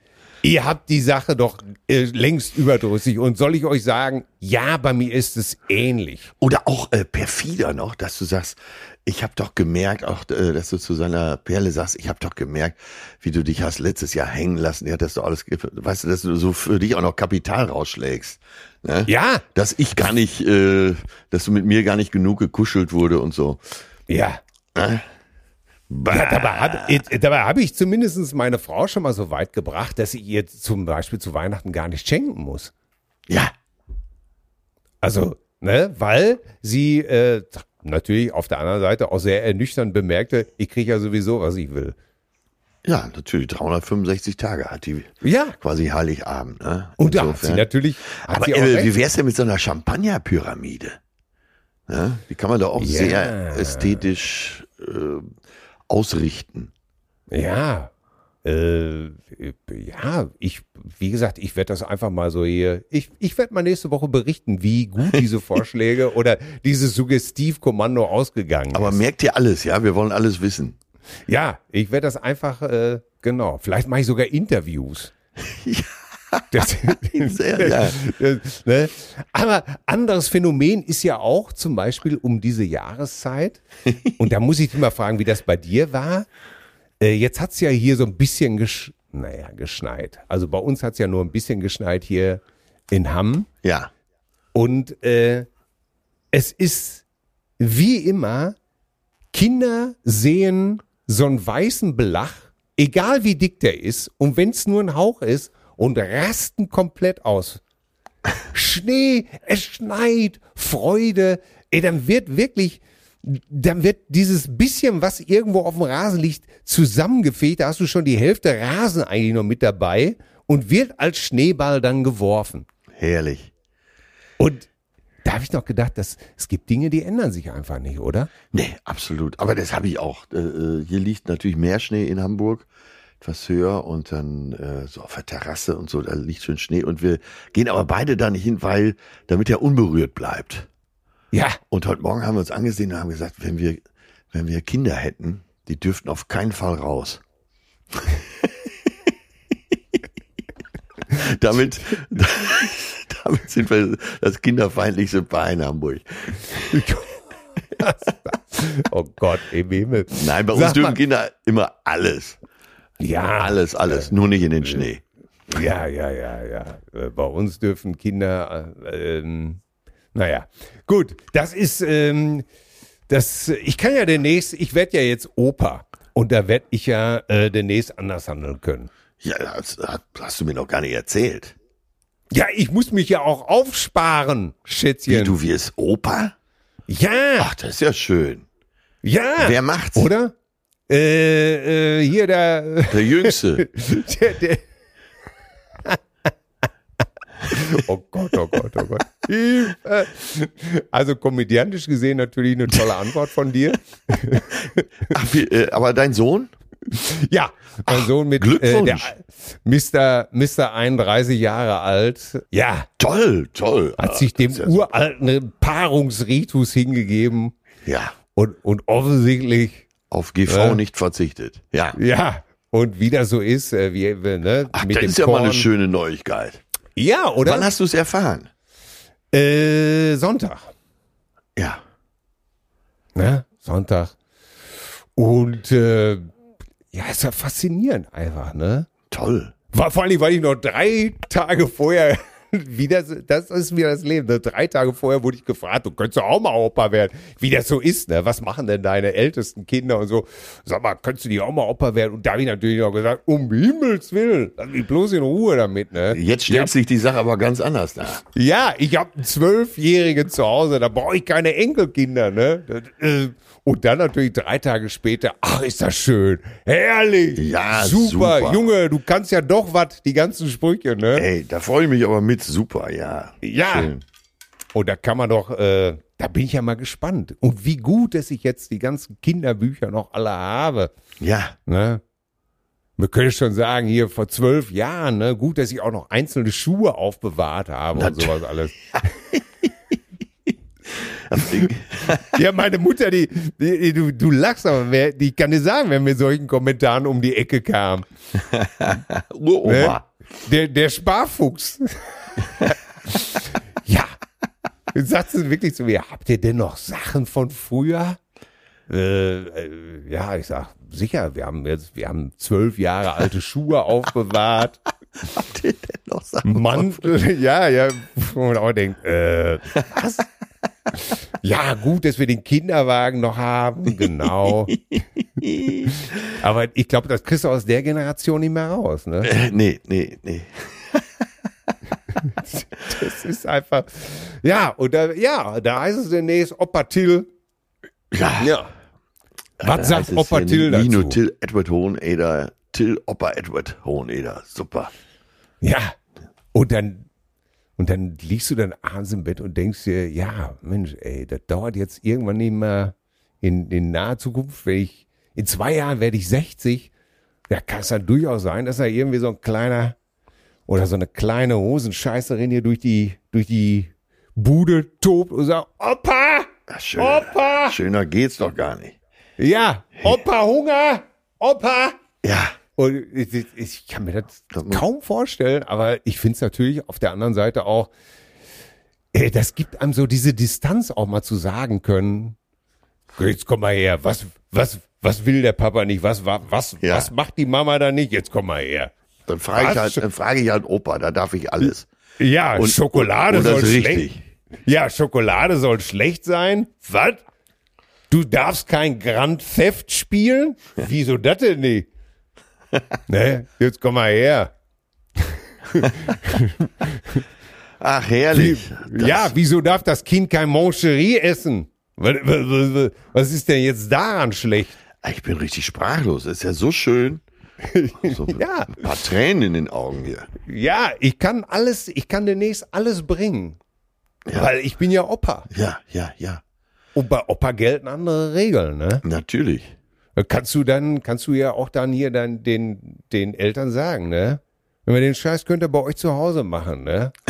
Ihr habt die Sache doch äh, längst überdrüssig. Und soll ich euch sagen, ja, bei mir ist es ähnlich. Oder auch äh, perfider noch, dass du sagst, ich habe doch gemerkt, auch äh, dass du zu seiner Perle sagst, ich habe doch gemerkt, wie du dich hast letztes Jahr hängen lassen. Ja, dass du alles, weißt du, dass du so für dich auch noch Kapital rausschlägst. Ne? Ja, Dass ich gar nicht, äh, dass du mit mir gar nicht genug gekuschelt wurde und so. ja. Ja, dabei habe hab ich zumindest meine Frau schon mal so weit gebracht, dass ich ihr zum Beispiel zu Weihnachten gar nicht schenken muss. Ja, Also, ne, weil sie äh, natürlich auf der anderen Seite auch sehr ernüchternd bemerkte, ich kriege ja sowieso, was ich will. ja, natürlich. 365 Tage hat die Ja. quasi Heiligabend. Ne? Und da hat sie natürlich, hat Aber sie äh, wie wär's denn mit so einer Champagnerpyramide? Ja, die kann man da auch Ja. sehr ästhetisch äh, ausrichten. Ja, äh, ja, ich, wie gesagt, ich werde das einfach mal so hier, ich, ich werde mal nächste Woche berichten, wie gut diese Vorschläge oder dieses Suggestivkommando ausgegangen Aber ist. merkt ihr alles, ja? Wir wollen alles wissen. Ja, ich werde das einfach, äh, genau, vielleicht mache ich sogar Interviews. Das, Sehr, ja. das, ne? Aber anderes Phänomen ist ja auch zum Beispiel um diese Jahreszeit. Und da muss ich dich mal fragen, wie das bei dir war. Äh, jetzt hat's ja hier so ein bisschen gesch naja, geschneit. Also bei uns hat's ja nur ein bisschen geschneit hier in Hamm. Ja. Und äh, es ist wie immer, Kinder sehen so einen weißen Belach, egal wie dick der ist, und wenn es nur ein Hauch ist, und rasten komplett aus. Schnee, es schneit, Freude, ey, dann wird wirklich, dann wird dieses bisschen, was irgendwo auf dem Rasen liegt, zusammengefegt, da hast du schon die Hälfte Rasen eigentlich noch mit dabei und wird als Schneeball dann geworfen. Herrlich. Und da habe ich noch gedacht, dass es gibt Dinge, die ändern sich einfach nicht, oder? Nee, absolut. Aber das habe ich auch. Äh, äh, hier liegt natürlich mehr Schnee in Hamburg, etwas höher und dann äh, so auf der Terrasse und so, da liegt schon Schnee und wir gehen aber beide da nicht hin, weil damit er unberührt bleibt. Ja, Und heute Morgen haben wir uns angesehen und haben gesagt, wenn wir, wenn wir Kinder hätten, die dürften auf keinen Fall raus. damit, damit sind wir das kinderfeindlichste Verein in Hamburg. oh Gott, im Himmel. Nein, bei uns dürfen Kinder immer alles. Ja, Alles, alles. Nur nicht in den Schnee. ja, ja, ja, ja. Äh, Bei uns dürfen Kinder, äh, ähm, naja, gut, das ist, ähm, das, ich kann ja demnächst, ich werde ja jetzt Opa und da werde ich ja äh, demnächst anders handeln können. Ja, das hast du mir noch gar nicht erzählt. Ja, ich muss mich ja auch aufsparen, Schätzchen. Wie, du wirst Opa? Ja, Ach, das ist ja schön. ja. Wer macht's? Oder? Äh, äh, hier der, Der Jüngste. der, der Oh Gott, oh Gott, oh Gott. Also komödiantisch gesehen natürlich eine tolle Antwort von dir. Ach, äh, aber dein Sohn? Ja, mein Sohn mit äh, der Glückwunsch. Mr. Mr. 31 Jahre alt. Ja, Toll, toll. hat sich dem ja uralten Paarungsritus hingegeben Ja, und, und offensichtlich, auf GV Ja. nicht verzichtet. Ja. ja, und wie das so ist, äh, wie, äh, ne, Ach, mit das dem ist ja mal eine schöne Neuigkeit. Ja, oder? Wann hast du es erfahren? Äh, Sonntag. Ja. Ne? Sonntag. Und äh, ja, ist ja faszinierend einfach, ne? Toll. War, vor allem, weil ich noch drei Tage vorher wieder, das ist wieder das Leben. Ne? Drei Tage vorher wurde ich gefragt, du könntest doch auch mal Opa werden. Wie das so ist, ne? Was machen denn deine ältesten Kinder und so? Sag mal, könntest du die auch mal Opa werden? Und da habe ich natürlich noch gesagt, um Himmels Willen, lass mich bloß in Ruhe damit, ne? Jetzt stellt sich die Sache aber ganz anders dar. Ja, ich habe einen Zwölfjährigen zu Hause, da brauche ich keine Enkelkinder, ne? Das, äh, Und dann natürlich drei Tage später, ach, ist das schön, herrlich, Ja, super, super. Junge, du kannst ja doch was, die ganzen Sprüche, ne? Ey, da freue ich mich aber mit. Super, ja. Ja. Schön. Und da kann man doch, äh, da bin ich ja mal gespannt. Und wie gut, dass ich jetzt die ganzen Kinderbücher noch alle habe. Ja. Ne? Man könnte schon sagen, hier vor zwölf Jahren, ne, gut, dass ich auch noch einzelne Schuhe aufbewahrt habe und Natürlich. sowas alles. Ja, meine Mutter, die, die, du, du lachst, aber wer, die kann dir sagen, wenn mit solchen Kommentaren um die Ecke kam. Uroma. Ne? Der, der Sparfuchs. ja. Jetzt sagt sie wirklich zu mir, habt ihr denn noch Sachen von früher? Äh, äh, ja, ich sag, sicher, wir haben jetzt, wir haben zwölf Jahre alte Schuhe aufbewahrt. Habt ihr denn noch Sachen? Mantel, ja, ja, wo man auch denkt, äh, was? Ja, gut, dass wir den Kinderwagen noch haben, genau. Aber ich glaube, das kriegst du aus der Generation nicht mehr raus, ne? Äh, nee, nee, nee. Das ist einfach, ja, und da, ja, da heißt es demnächst Opa Till. Ja. Ja. Da Was heißt sagt es Opa Till dazu? Till Edward Hoheneder, Till Opa Edward Hoheneder. Super. Ja. Und dann, und dann liegst du dann abends im Bett und denkst dir, ja, Mensch, ey, das dauert jetzt irgendwann nicht mehr in, in naher Zukunft, wenn ich, in zwei Jahren werde ich 60. Da kann es dann durchaus sein, dass da irgendwie so ein kleiner oder so eine kleine Hosenscheißerin hier durch die, durch die Bude tobt und sagt, Opa! Ja, schöner, Opa! schöner geht's doch gar nicht. Ja, Opa Hunger! Opa! Ja. Und ich, ich- ich kann mir das kaum vorstellen, aber ich finde es natürlich auf der anderen Seite auch, äh, das gibt einem so diese Distanz auch mal zu sagen können, jetzt komm mal her, was, was, was will der Papa nicht, was, was, was, Ja. was macht die Mama da nicht, jetzt komm mal her. Dann frage ich, halt, dann frage ich halt Opa, da darf ich alles. Ja, Und- Schokolade und das soll schlecht. richtig. Ja, Schokolade soll schlecht sein. Was? Du darfst kein Grand Theft spielen? Wieso das denn nicht? Ne? Jetzt komm mal her. Ach, herrlich. Das- ja, wieso darf das Kind kein Moncherie essen? Was, ist denn jetzt daran schlecht? Ich bin richtig sprachlos. Das ist ja so schön. So Ja. Ein paar Tränen in den Augen hier. Ja, ich kann alles, ich kann demnächst alles bringen. Ja. Weil ich bin ja Opa. Ja, ja, ja. Und bei Opa gelten andere Regeln, ne? Natürlich. Kannst du dann, kannst du ja auch dann hier dann den, den Eltern sagen, ne? Wenn wir den Scheiß könnt ihr bei euch zu Hause machen, ne?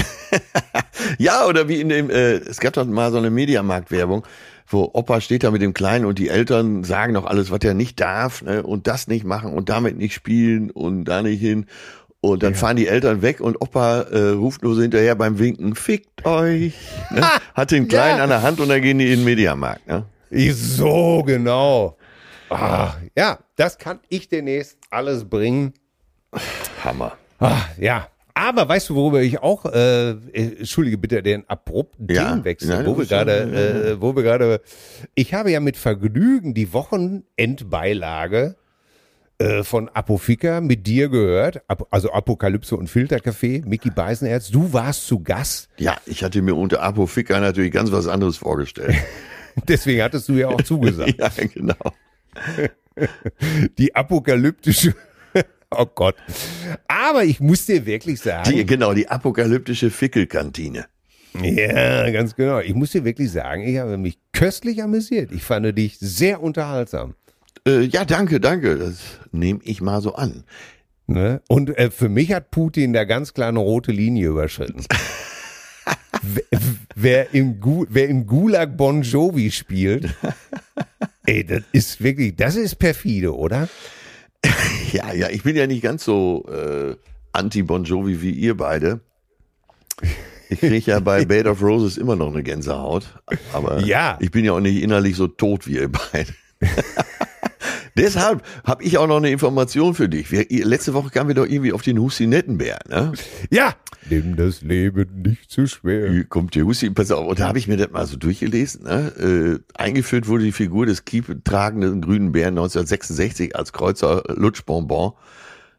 Ja, oder wie in dem, äh, es gab doch mal so eine Mediamarkt-Werbung, wo Opa steht da mit dem Kleinen und die Eltern sagen noch alles, was er nicht darf, ne, und das nicht machen und damit nicht spielen und da nicht hin. Und dann fahren die Eltern weg und Opa äh, ruft nur so hinterher beim Winken, fickt euch. Ne? Hat den Kleinen Ja. an der Hand und dann gehen die in den Mediamarkt. Ne? Ich, so genau. Ah, ja, das kann ich demnächst alles bringen. Hammer. Ah, ja. Aber weißt du, worüber ich auch, äh, äh, entschuldige bitte den abrupten Ja. Themenwechsel, Nein, wo wir gerade, äh, wo wir gerade, ich habe ja mit Vergnügen die Wochenendbeilage äh, von Apofika mit dir gehört, also Apokalypse und Filterkaffee, Mickey Beisenherz, du warst zu Gast, Ja, ich hatte mir unter Apo Ficker natürlich ganz was anderes vorgestellt. deswegen hattest du ja auch zugesagt. ja, genau. Die apokalyptische, oh Gott. Aber ich muss dir wirklich sagen, Die, genau, die apokalyptische Fickelkantine. Ja, ganz genau. Ich muss dir wirklich sagen, ich habe mich köstlich amüsiert. Ich fand dich sehr unterhaltsam. Äh, ja, danke, danke. Das nehme ich mal so an. Ne? Und äh, für mich hat Putin da ganz klar eine rote Linie überschritten. wer, wer, im Gu wer im Gulag Bon Jovi spielt, ey, das ist wirklich, das ist perfide, oder? Ja, ja, ich bin ja nicht ganz so äh, anti-Bon Jovi wie ihr beide. Ich kriege ja bei Bed of Roses immer noch eine Gänsehaut. Aber Ja. ich bin ja auch nicht innerlich so tot wie ihr beide. Deshalb habe ich auch noch eine Information für dich. Wir, letzte Woche kamen wir doch irgendwie auf den Husinettenbär, ne? Ja. Nimm das Leben nicht zu schwer. Hier kommt der Hussi, pass auf, und da habe ich mir das mal so durchgelesen. Ne? Äh, eingeführt wurde die Figur des kieptragenden grünen Bären 1966 als Kreuzer Lutschbonbon.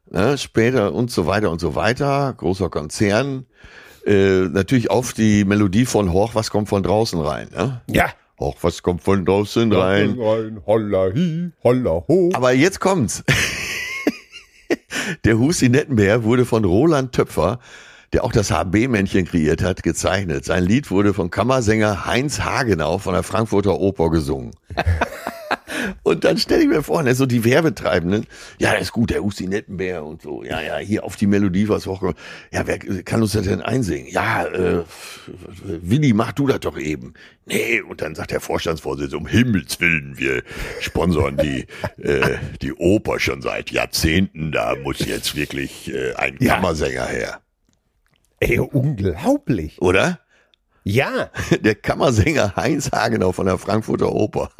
Ne? Später und so weiter und so weiter. Großer Konzern. Äh, natürlich auf die Melodie von Hoch, was kommt von draußen rein. Ne? Ja. Hoch, was kommt von draußen rein. rein. Holla hi, holla ho. Aber jetzt kommt's. Der Husi Nettenbär wurde von Roland Töpfer der auch das HB-Männchen kreiert hat, gezeichnet. Sein Lied wurde von Kammersänger Heinz Hagenau von der Frankfurter Oper gesungen. Und dann stelle ich mir vor, ne, so die Werbetreibenden, ja, das ist gut, der Usti Nettenbär und so, ja, ja, hier auf die Melodie was Woche. Ja, wer kann uns das denn einsingen? Ja, äh, Willi, mach du das doch eben. Nee, und dann sagt der Vorstandsvorsitzende, um Himmels Willen, wir sponsern die, äh, die Oper schon seit Jahrzehnten, da muss jetzt wirklich äh, ein Ja. Kammersänger her. Ey, unglaublich. Oder? Ja. Der Kammersänger Heinz Hagenau von der Frankfurter Oper.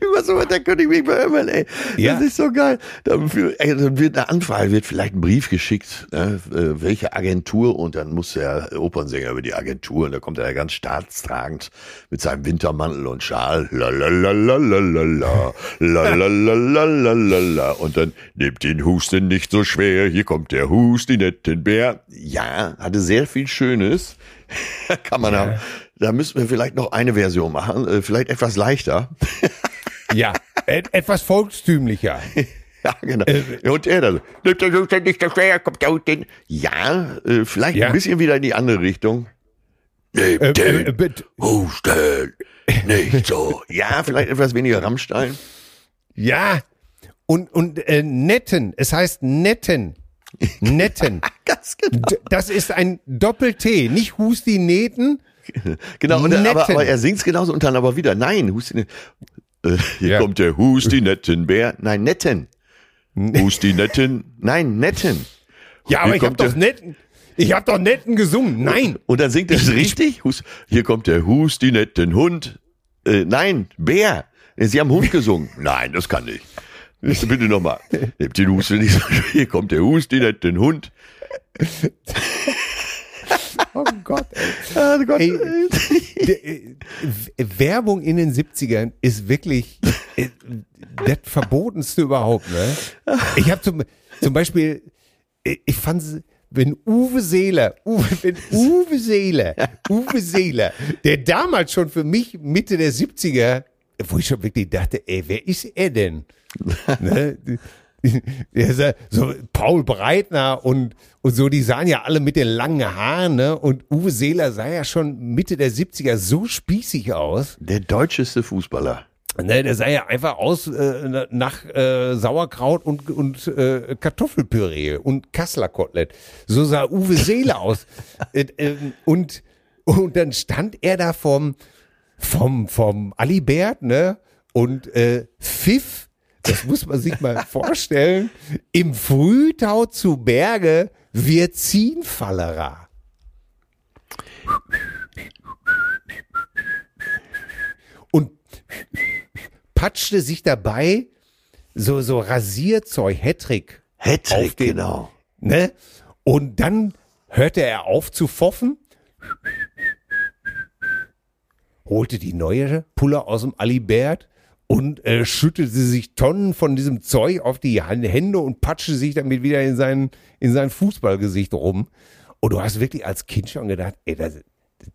Über so da könnte ich mich beömmeln, ey. Ja. Das ist so geil. Dann, ey, dann wird eine Anfrage, wird vielleicht ein Brief geschickt, ne, äh, welche Agentur, und dann muss der Opernsänger über die Agentur, und da kommt er ja ganz staatstragend mit seinem Wintermantel und Schal, la la la la la la la, la la la la la la la, und dann nehmt den Husten nicht so schwer, hier kommt der Hust, die netten Bär. Ja, hatte sehr viel Schönes. Kann man haben. Da müssen wir vielleicht noch eine Version machen, äh, vielleicht etwas leichter. Ja. Et etwas volkstümlicher. Ja, genau. und er dann, nimmt der Husten nicht so schwer, kommt der Husten. Ja, äh, vielleicht Ja. ein bisschen wieder in die andere Richtung. Nehmt Äh, den äh, Husten nicht so. Ja, vielleicht etwas weniger Rammstein. ja. Und, und äh, netten. Es heißt netten. Netten. Ganz genau. D das ist ein Doppel-T. Nicht Husti Neten. Genau, und, aber, aber er singt's genauso und dann aber wieder. Nein, Husti, äh, hier Ja. kommt der Husti netten Bär. Nein, netten. Husti netten. Nein, netten. Ja, aber Hier ich hab doch netten. Ich hab doch netten gesungen. Nein. Und dann singt er es richtig. Hus, hier kommt der Hus, die netten Hund. Äh, nein, Bär. Sie haben Hund gesungen. Nein, das kann nicht. Bitte nochmal. Nehmt den Hus, wenn ich hier kommt der Hus, die netten Hund. Oh Gott. Ey. Ah, Gott. Ey, äh, Werbung in den 70ern ist wirklich äh, das Verbotenste überhaupt. Ne? Ich habe zum, zum Beispiel, ich ich fand wenn Uwe Seeler, Uwe, wenn Uwe Seeler, Uwe Seeler, der damals schon für mich Mitte der 70er, wo ich schon wirklich dachte, ey, wer ist er denn? ne? So Paul Breitner und, und so, die sahen ja alle mit den langen Haaren, ne? Und Uwe Seeler sah ja schon Mitte der 70er so spießig aus. Der deutscheste Fußballer. Ne, der sah ja einfach aus äh, nach äh, Sauerkraut und, und äh, Kartoffelpüree und Kasslerkotelett. So sah Uwe Seeler aus. äh, ähm, und, und dann stand er da vom, vom, vom Alibert, ne? Und äh, pfiff, das muss man sich mal vorstellen, im Frühtau zu Berge, wir ziehen Fallera. Und patschte sich dabei so, so Rasierzeug, Hattrick, Hattrick, den- genau. ne? Und dann hörte er auf zu pfoffen, holte die neue Pulle aus dem Alibert und äh, schüttelte sich Tonnen von diesem Zeug auf die Hände und patschte sich damit wieder in sein, in sein Fußballgesicht rum. Und du hast wirklich als Kind schon gedacht, ey, das,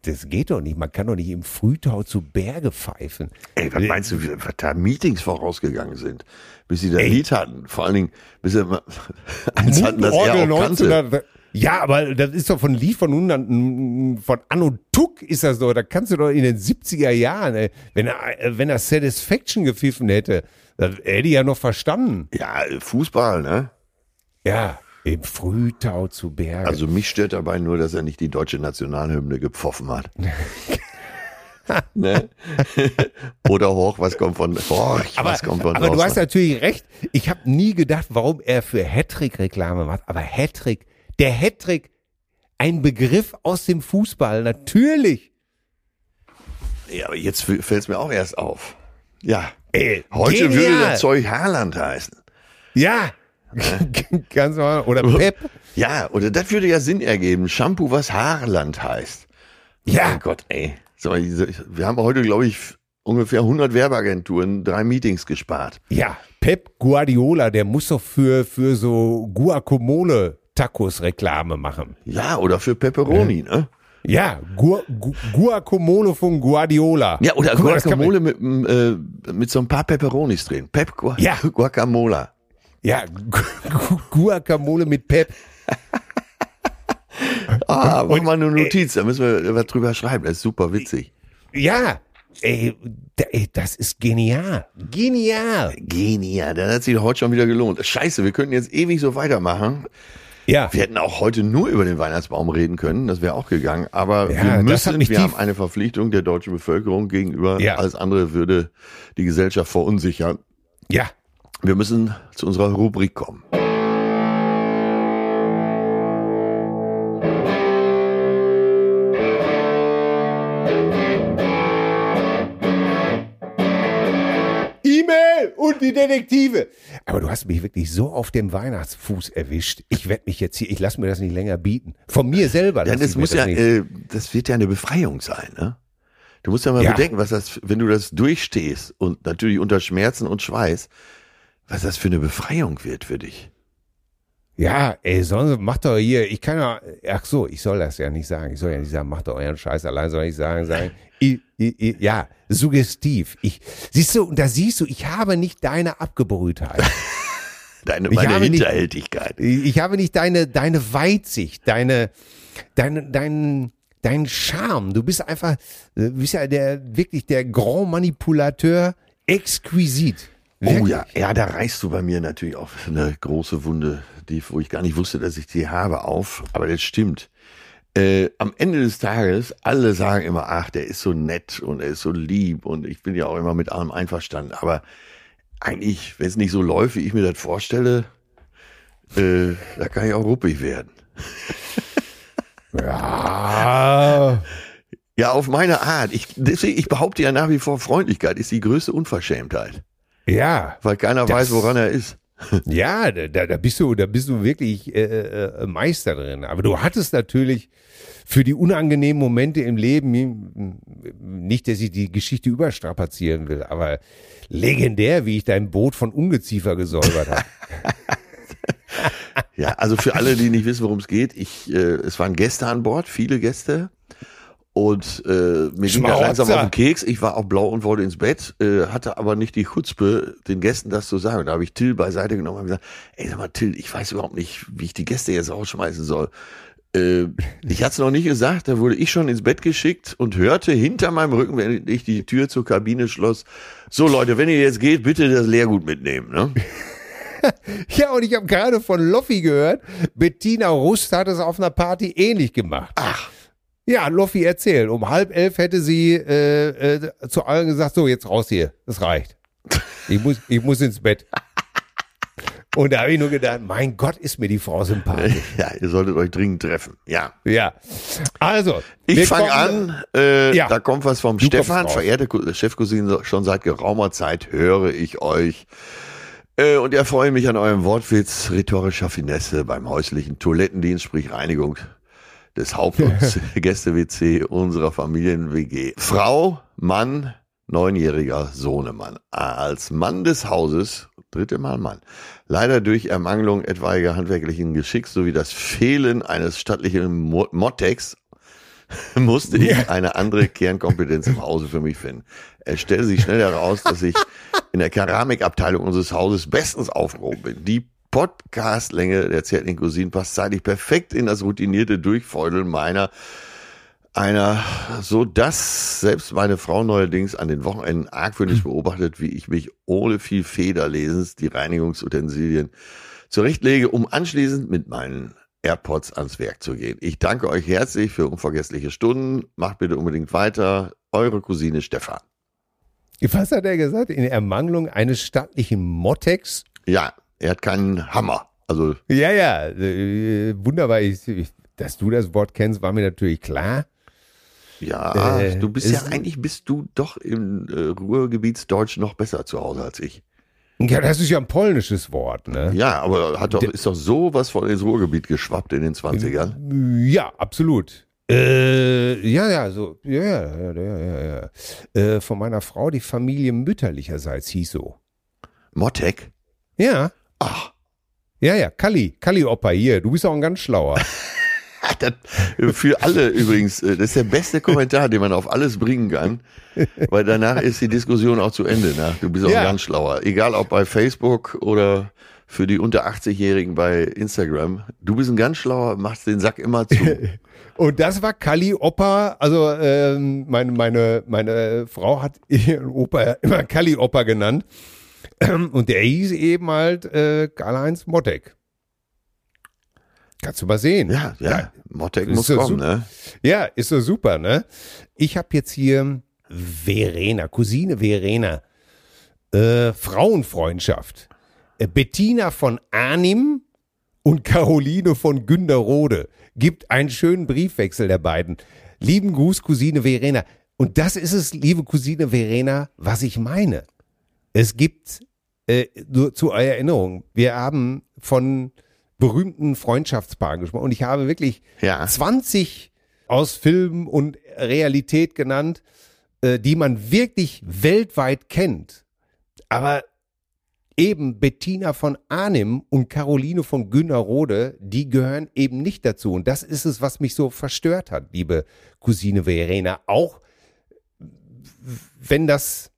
das geht doch nicht. Man kann doch nicht im Frühtau zu Berge pfeifen. Ey, was meinst du, wie- was da Meetings vorausgegangen sind, bis sie Ey. Lied hatten? Vor allen Dingen, bis sie mal eins hatten, das er Mundorgel auch kannte. 1900 Ja, aber das ist doch von Lied von 100, von Anno Tuck ist das doch, da kannst du doch in den 70er Jahren, ey, wenn er, äh, wenn er Satisfaction gepfiffen hätte, das hätte ich ja noch verstanden. Ja, Fußball, ne? Ja, im Frühtau zu Berge. Also mich stört dabei nur, dass er nicht die deutsche Nationalhymne gepfoffen hat. ne? Oder hoch, was kommt von hoch, aber was kommt von aber du draußen? hast natürlich recht. Ich habe nie gedacht, warum er für Hattrick Reklame macht. Aber Hattrick, der Hattrick, ein Begriff aus dem Fußball, natürlich. Ja, aber jetzt fällt es mir auch erst auf. Ja. Ey, Heute genial. würde das Zeug Haaland heißen. Ja, ganz normal. Oder Pep. Ja, oder das würde ja Sinn ergeben. Shampoo, was Haarland heißt. Ja. Mein Gott, ey. Wir haben heute, glaube ich, ungefähr 100 Werbeagenturen, drei Meetings gespart. Ja, Pep Guardiola, der muss doch für, für so Guacamole Tacos Reklame machen. Ja, oder für Pepperoni, ne? Ja, Gu Gu Guacamole von Guardiola. Ja, oder Guck Guacamole mit, m, äh, mit so ein paar Pepperonis drin. Pep Gua Ja. Guacamole. Ja, Gu Gu Guacamole mit Pep. Ah, mach mal eine Notiz, da müssen wir was drüber schreiben. Das ist super witzig. Ja, ey, das ist genial. Genial. Genial, das hat sich heute schon wieder gelohnt. Scheiße, wir könnten jetzt ewig so weitermachen. Ja. Wir hätten auch heute nur über den Weihnachtsbaum reden können, das wäre auch gegangen. Aber Ja, wir müssen, wir haben eine Verpflichtung der deutschen Bevölkerung gegenüber. Ja. Alles andere würde die Gesellschaft verunsichern. Ja. Wir müssen zu unserer Rubrik kommen. Die Detektive. Aber du hast mich wirklich so auf dem Weihnachtsfuß erwischt. Ich werde mich jetzt hier, ich lasse mir das nicht länger bieten. Von mir selber. Ja, das muss ja, nicht. äh, das wird ja eine Befreiung sein, ne? Du musst ja mal Ja. bedenken, was das, wenn du das durchstehst und natürlich unter Schmerzen und Schweiß, was das für eine Befreiung wird für dich. Ja, ey, sonst macht doch hier, ich kann ja, ach so, ich soll das ja nicht sagen. Ich soll ja nicht sagen, macht doch euren Scheiß allein, soll ich sagen, sagen, ich, ich, ich, ja, suggestiv. Ich, siehst du, und da siehst du, ich habe nicht deine Abgebrühtheit. Deine, Ich meine habe nicht- Hinterhältigkeit. Ich ich habe nicht deine, deine Weitsicht, deine, deine, dein, dein Charme. Du bist einfach, du bist ja der, wirklich der Grand Manipulateur exquisit. Oh Wirklich. ja, ja, da reißt du bei mir natürlich auch eine große Wunde, die, wo ich gar nicht wusste, dass ich die habe, auf. Aber das stimmt. Äh, am Ende des Tages, alle sagen immer, ach, der ist so nett und er ist so lieb und ich bin ja auch immer mit allem einverstanden. Aber eigentlich, wenn es nicht so läuft, wie ich mir das vorstelle, äh, da kann ich auch ruppig werden. Ja. Ja, auf meine Art. Ich, deswegen, ich behaupte ja nach wie vor, Freundlichkeit ist die größte Unverschämtheit, Ja. weil keiner weiß, woran er ist. Ja, da, da bist du, da bist du wirklich äh, äh, Meister drin. Aber du hattest natürlich für die unangenehmen Momente im Leben, nicht, dass ich die Geschichte überstrapazieren will, aber legendär, wie ich dein Boot von Ungeziefer gesäubert habe. Ja, also für alle, die nicht wissen, worum es geht, ich, äh, es waren Gäste an Bord, viele Gäste. Und äh, mir ging das Schmarotzer. langsam auf den Keks. Ich war auch blau und wollte ins Bett, äh, hatte aber nicht die Chutzpe, den Gästen das zu sagen. Da habe ich Till beiseite genommen und gesagt, ey, sag mal, Till, ich weiß überhaupt nicht, wie ich die Gäste jetzt rausschmeißen soll. Äh, ich hatte es noch nicht gesagt, da wurde ich schon ins Bett geschickt und hörte hinter meinem Rücken, wenn ich die Tür zur Kabine schloss, so Leute, wenn ihr jetzt geht, bitte das Leergut mitnehmen. Ne? Ja, und ich habe gerade von Loffi gehört, Bettina Rust hat es auf einer Party ähnlich gemacht. Ach, Ja, Loffi erzählt. Um halb elf hätte sie äh, äh, zu allen gesagt, so jetzt raus hier, das reicht. Ich muss, ich muss ins Bett. Und da habe ich nur gedacht, mein Gott, ist mir die Frau sympathisch. ja, ihr solltet euch dringend treffen. Ja. Ja. Also, Ich fange an, äh, Ja. da kommt was vom Du Stefan, verehrte Ku- Chefcousine, schon seit geraumer Zeit höre ich euch. Äh, und erfreue mich an eurem Wortwitz rhetorischer Finesse beim häuslichen Toilettendienst, sprich Reinigung des Haupt- und Gäste-WC unserer Familien-WG. Frau, Mann, neunjähriger Sohnemann. Als Mann des Hauses, dritte Mal Mann, leider durch Ermangelung etwaiger handwerklichen Geschicks sowie das Fehlen eines stattlichen Mo Mottex musste ich eine andere Kernkompetenz im Hause für mich finden. Es stellte sich schnell heraus, dass ich in der Keramikabteilung unseres Hauses bestens aufgehoben bin. Die Podcastlänge der zärtlichen Cousinen passt zeitlich perfekt in das routinierte Durchfeudeln meiner einer, so dass selbst meine Frau neuerdings an den Wochenenden argwöhnisch beobachtet, wie ich mich ohne viel Federlesens die Reinigungsutensilien zurechtlege, um anschließend mit meinen AirPods ans Werk zu gehen. Ich danke euch herzlich für unvergessliche Stunden. Macht bitte unbedingt weiter. Eure Cousine Stefan. Was hat er gesagt? In Ermangelung eines stattlichen Mottex? Ja, er hat keinen Hammer. Also, Ja, ja, äh, wunderbar. Ich, ich, dass du das Wort kennst, war mir natürlich klar. ja, Äh, du bist ja eigentlich bist du doch im äh, Ruhrgebietsdeutsch noch besser zu Hause als ich. Ja, das ist ja ein polnisches Wort, ne? Ja, aber hat doch, ist doch sowas von ins Ruhrgebiet geschwappt in den 20ern. Ja, absolut. Äh, ja, ja, so, ja, ja, ja, ja, ja. Äh, von meiner Frau, die Familie mütterlicherseits hieß so. Mottek? Ja, Ach, ja, ja, Kalli, Kalli Opa hier, du bist auch ein ganz schlauer. das, für alle übrigens, äh, das ist der beste Kommentar, den man auf alles bringen kann, weil danach ist die Diskussion auch zu Ende. Ne? Du bist auch Ja. ganz schlauer. Egal ob bei Facebook oder für die unter 80-Jährigen bei Instagram. Du bist ein ganz schlauer, machst den Sack immer zu. Und das war Kali Opa, also ähm, meine, meine, meine Frau hat ihren Opa immer Kali Opa genannt. Und der hieß eben halt äh, Karl-Heinz Mottek. Kannst du mal sehen. Ja, ja. ja Mottek muss kommen, ne? Ja, ist so super, ne? Ich habe jetzt hier Verena, Cousine Verena. Äh, Frauenfreundschaft. Äh, Bettina von Arnim und Caroline von Günderrode gibt einen schönen Briefwechsel der beiden. Lieben Gruß, Cousine Verena. Und das ist es, liebe Cousine Verena, was ich meine. Es gibt, äh, nur zur Erinnerung, wir haben von berühmten Freundschaftspaaren gesprochen und ich habe wirklich ja. 20 aus Film und Realität genannt, äh, die man wirklich weltweit kennt. Aber eben Bettina von Arnim und Caroline von Günnerrode, die gehören eben nicht dazu. Und das ist es, was mich so verstört hat, liebe Cousine Verena. Auch wenn das,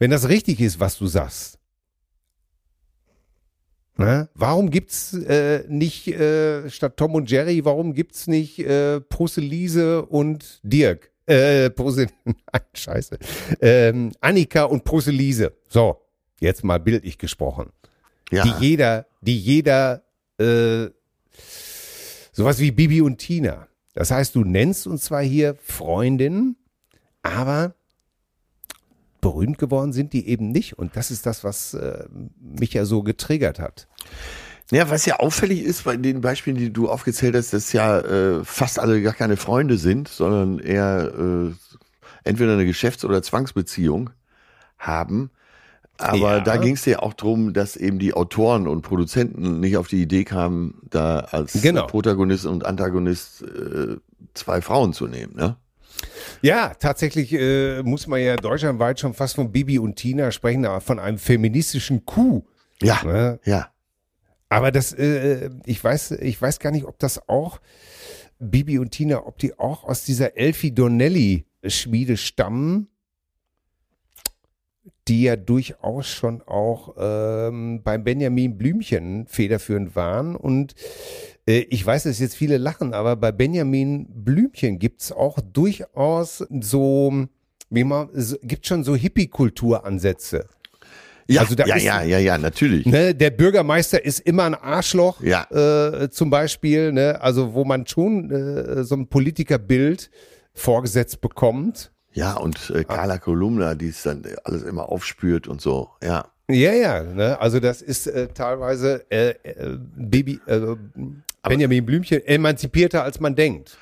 wenn das richtig ist, was du sagst. Na, warum gibt's äh, nicht äh, statt Tom und Jerry, warum gibt's nicht äh, Proselise und Dirk? Äh, Prosel, nein, scheiße. Ähm, Annika und Proselise. So, jetzt mal bildlich gesprochen, ja. die jeder, die jeder, äh, sowas wie Bibi und Tina. Das heißt, du nennst uns zwar hier Freundinnen, aber berühmt geworden sind die eben nicht. Und das ist das, was äh, mich ja so getriggert hat. Ja, was ja auffällig ist bei den Beispielen, die du aufgezählt hast, dass ja äh, fast alle gar keine Freunde sind, sondern eher äh, entweder eine Geschäfts- oder Zwangsbeziehung haben. Aber ja. da ging es ja auch drum, dass eben die Autoren und Produzenten nicht auf die Idee kamen, da als genau. Protagonist und Antagonist äh, zwei Frauen zu nehmen, ne? Ja, tatsächlich äh, muss man ja deutschlandweit schon fast von Bibi und Tina sprechen, aber von einem feministischen Coup. Ja, ne? ja. Aber das, äh, ich weiß, ich weiß gar nicht, ob das auch Bibi und Tina, ob die auch aus dieser Elfie Donnelly Schmiede stammen die ja durchaus schon auch ähm, beim Benjamin Blümchen federführend waren. Und äh, ich weiß, dass jetzt viele lachen, aber bei Benjamin Blümchen gibt's auch durchaus so, wie man, gibt schon so Hippie-Kulturansätze. Ja, also ja, ist, ja, ja, ja, natürlich. Ne, der Bürgermeister ist immer ein Arschloch, ja. äh, zum Beispiel. Ne, also wo man schon äh, so ein Politikerbild vorgesetzt bekommt. Ja, und äh, Carla Kolumna, die es dann alles immer aufspürt und so, ja. Ja, ja, ne? also das ist äh, teilweise äh, äh, Baby, äh, Benjamin Blümchen emanzipierter, als man denkt.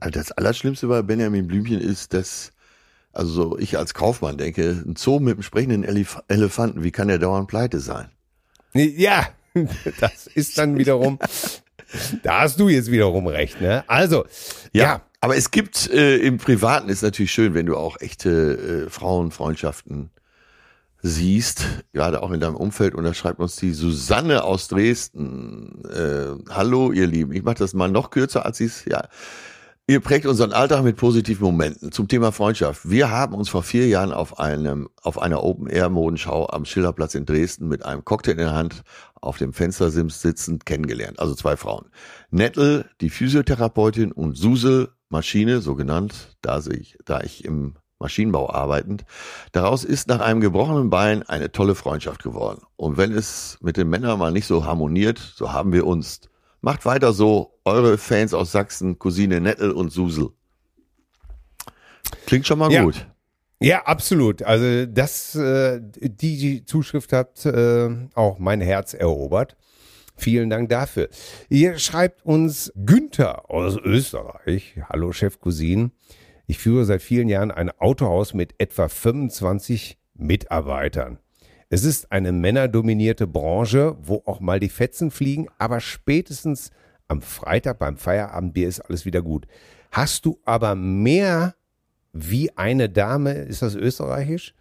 Das Allerschlimmste bei Benjamin Blümchen ist, dass, also ich als Kaufmann denke, ein Zoo mit einem sprechenden Elef Elefanten, wie kann der dauernd pleite sein? Ja, das ist dann wiederum, da hast du jetzt wiederum recht, ne? Also, ja. ja aber es gibt äh, im Privaten ist natürlich schön, wenn du auch echte äh, Frauenfreundschaften siehst, gerade auch in deinem Umfeld. Und da schreibt uns die Susanne aus Dresden. Äh, Hallo, ihr Lieben. Ich mache das mal noch kürzer, als sie es ja. Ihr prägt unseren Alltag mit positiven Momenten. Zum Thema Freundschaft. Wir haben uns vor vier Jahren auf einem, auf einer Open-Air-Modenschau am Schillerplatz in Dresden mit einem Cocktail in der Hand auf dem Fenstersims sitzend kennengelernt. Also zwei Frauen. Nettel, die Physiotherapeutin und Susel, Maschine, so genannt, da ich, da ich im Maschinenbau arbeitend. Daraus ist nach einem gebrochenen Bein eine tolle Freundschaft geworden. Und wenn es mit den Männern mal nicht so harmoniert, so haben wir uns. Macht weiter so, eure Fans aus Sachsen, Cousine Nettel und Susel. Klingt schon mal ja. gut. Ja, absolut. Also das, äh, die, die Zuschrift hat äh, auch mein Herz erobert. Vielen Dank dafür. Hier schreibt uns Günther aus Österreich. Hallo Chef Cousin. Ich führe seit vielen Jahren ein Autohaus mit etwa 25 Mitarbeitern. Es ist eine männerdominierte Branche, wo auch mal die Fetzen fliegen, aber spätestens am Freitag beim Feierabendbier ist alles wieder gut. Hast du aber mehr wie eine Dame, ist das österreichisch?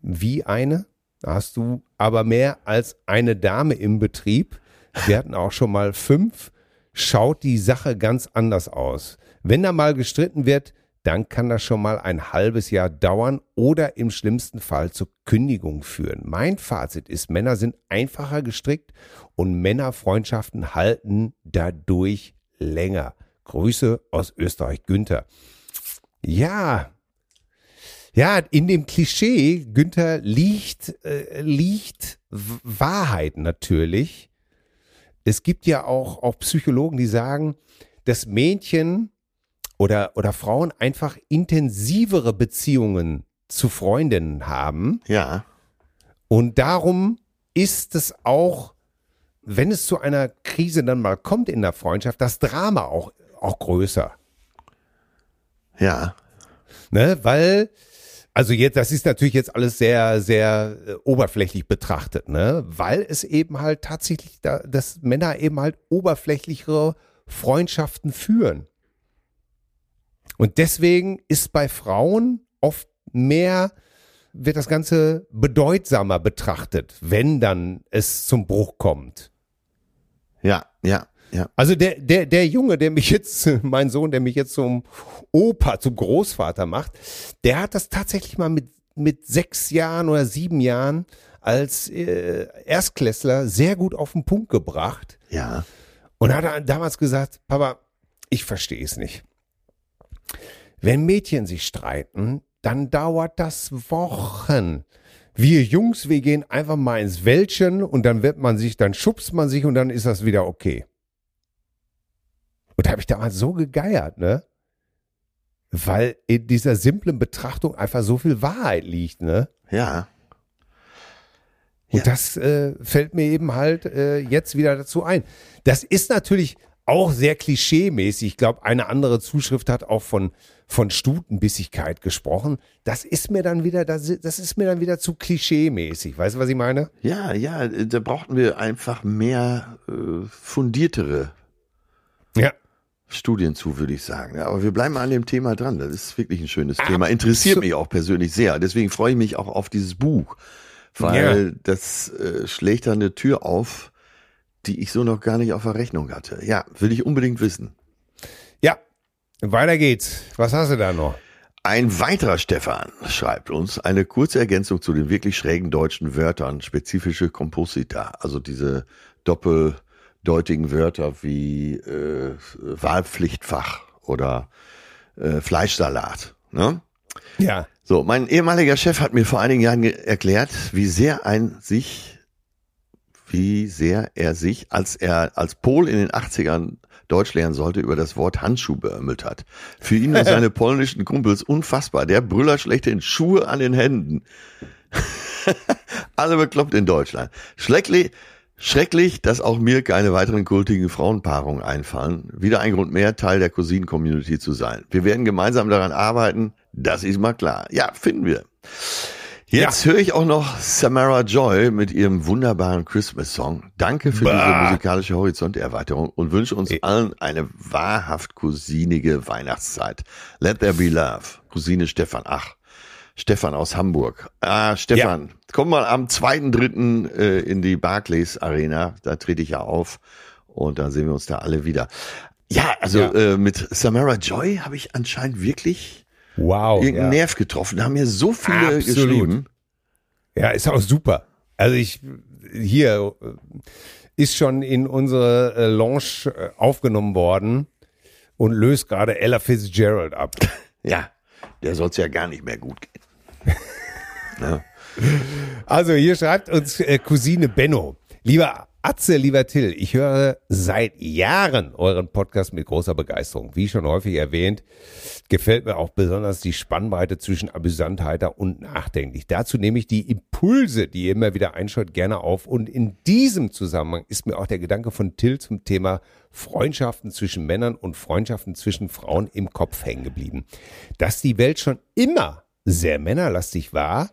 Wie eine? Hast du aber mehr als eine Dame im Betrieb? Wir hatten auch schon mal fünf. Schaut die Sache ganz anders aus. Wenn da mal gestritten wird, dann kann das schon mal ein halbes Jahr dauern oder im schlimmsten Fall zur Kündigung führen. Mein Fazit ist, Männer sind einfacher gestrickt und Männerfreundschaften halten dadurch länger. Grüße aus Österreich, Günther. Ja, ja, in dem Klischee, Günther, liegt, äh, liegt Wahrheit natürlich. Es gibt ja auch, auch Psychologen, die sagen, dass Mädchen oder, oder Frauen einfach intensivere Beziehungen zu Freundinnen haben. Ja. Und darum ist es auch, wenn es zu einer Krise dann mal kommt in der Freundschaft, das Drama auch, auch größer. Ja. Ne, weil, also jetzt, das ist natürlich jetzt alles sehr, sehr äh, oberflächlich betrachtet, ne, weil es eben halt tatsächlich, da, dass Männer eben halt oberflächlichere Freundschaften führen. Und deswegen ist bei Frauen oft mehr, wird das Ganze bedeutsamer betrachtet, wenn dann es zum Bruch kommt. Ja, ja, ja. Also der, der, der Junge, der mich jetzt, mein Sohn, der mich jetzt zum Opa, zum Großvater macht, der hat das tatsächlich mal mit, mit sechs Jahren oder sieben Jahren als äh, Erstklässler sehr gut auf den Punkt gebracht. Ja. Und hat damals gesagt, Papa, ich verstehe es nicht. Wenn Mädchen sich streiten, dann dauert das Wochen. Wir Jungs, wir gehen einfach mal ins Wäldchen und dann wird man sich, dann schubst man sich und dann ist das wieder okay. Und da habe ich damals so gegeiert, ne? Weil in dieser simplen Betrachtung einfach so viel Wahrheit liegt, ne? Ja. Und Ja. das äh, fällt mir eben halt äh, jetzt wieder dazu ein. Das ist natürlich auch sehr klischee-mäßig. Ich glaube, eine andere Zuschrift hat auch von, von Stutenbissigkeit gesprochen. Das ist mir dann wieder, das, das ist mir dann wieder zu klischee-mäßig. Weißt du, was ich meine? Ja, ja, da brauchten wir einfach mehr äh, fundiertere Ja. Studien zu, würde ich sagen. Ja, aber wir bleiben an dem Thema dran. Das ist wirklich ein schönes Ah, Thema. Interessiert mich auch persönlich sehr. Deswegen freue ich mich auch auf dieses Buch, weil das äh, schlägt da eine Tür auf, die ich so noch gar nicht auf der Rechnung hatte. Ja, will ich unbedingt wissen. Ja. Weiter geht's. Was hast du da noch? Ein weiterer Stefan schreibt uns eine kurze Ergänzung zu den wirklich schrägen deutschen Wörtern, spezifische Komposita, also diese doppeldeutigen Wörter wie äh, Wahlpflichtfach oder äh, Fleischsalat. Ne? Ja. So, mein ehemaliger Chef hat mir vor einigen Jahren erklärt, wie sehr ein sich, wie sehr er sich, als er als Pol in den 80ern Deutsch lernen sollte, über das Wort Handschuh beömmelt hat. Für ihn und seine polnischen Kumpels unfassbar. Der Brüller schlechthin Schuhe an den Händen. Alle bekloppt in Deutschland. Schrecklich, schrecklich, dass auch mir keine weiteren kultigen Frauenpaarungen einfallen. Wieder ein Grund mehr, Teil der Cousinen-Community zu sein. Wir werden gemeinsam daran arbeiten, das ist mal klar. Ja, finden wir. Jetzt höre ich auch noch Samara Joy mit ihrem wunderbaren Christmas-Song. Danke für diese Bah. musikalische Horizonterweiterung und wünsche uns allen eine wahrhaft cousinige Weihnachtszeit. Let there be love. Cousine Stefan. Ach, Stefan aus Hamburg. Ah, Stefan, komm mal am 2.3. Äh, in die Barclays Arena. Da trete ich ja auf und dann sehen wir uns da alle wieder. Ja, also Ja. Äh, mit Samara Joy habe ich anscheinend wirklich Wow. irgendeinen ja. Nerv getroffen. Da haben mir so viele Absolut. geschrieben. Ja, ist auch super. Also ich hier äh, ist schon in unsere äh, Lounge äh, aufgenommen worden und löst gerade Ella Fitzgerald ab. Ja, der soll es ja gar nicht mehr gut gehen. ja. Also hier schreibt uns äh, Cousine Benno. Lieber Atze, lieber Till, ich höre seit Jahren euren Podcast mit großer Begeisterung. Wie schon häufig erwähnt, gefällt mir auch besonders die Spannbreite zwischen amüsant, heiter und nachdenklich. Dazu nehme ich die Impulse, die ihr immer wieder einschaut, gerne auf. Und in diesem Zusammenhang ist mir auch der Gedanke von Till zum Thema Freundschaften zwischen Männern und Freundschaften zwischen Frauen im Kopf hängen geblieben. Dass die Welt schon immer sehr männerlastig war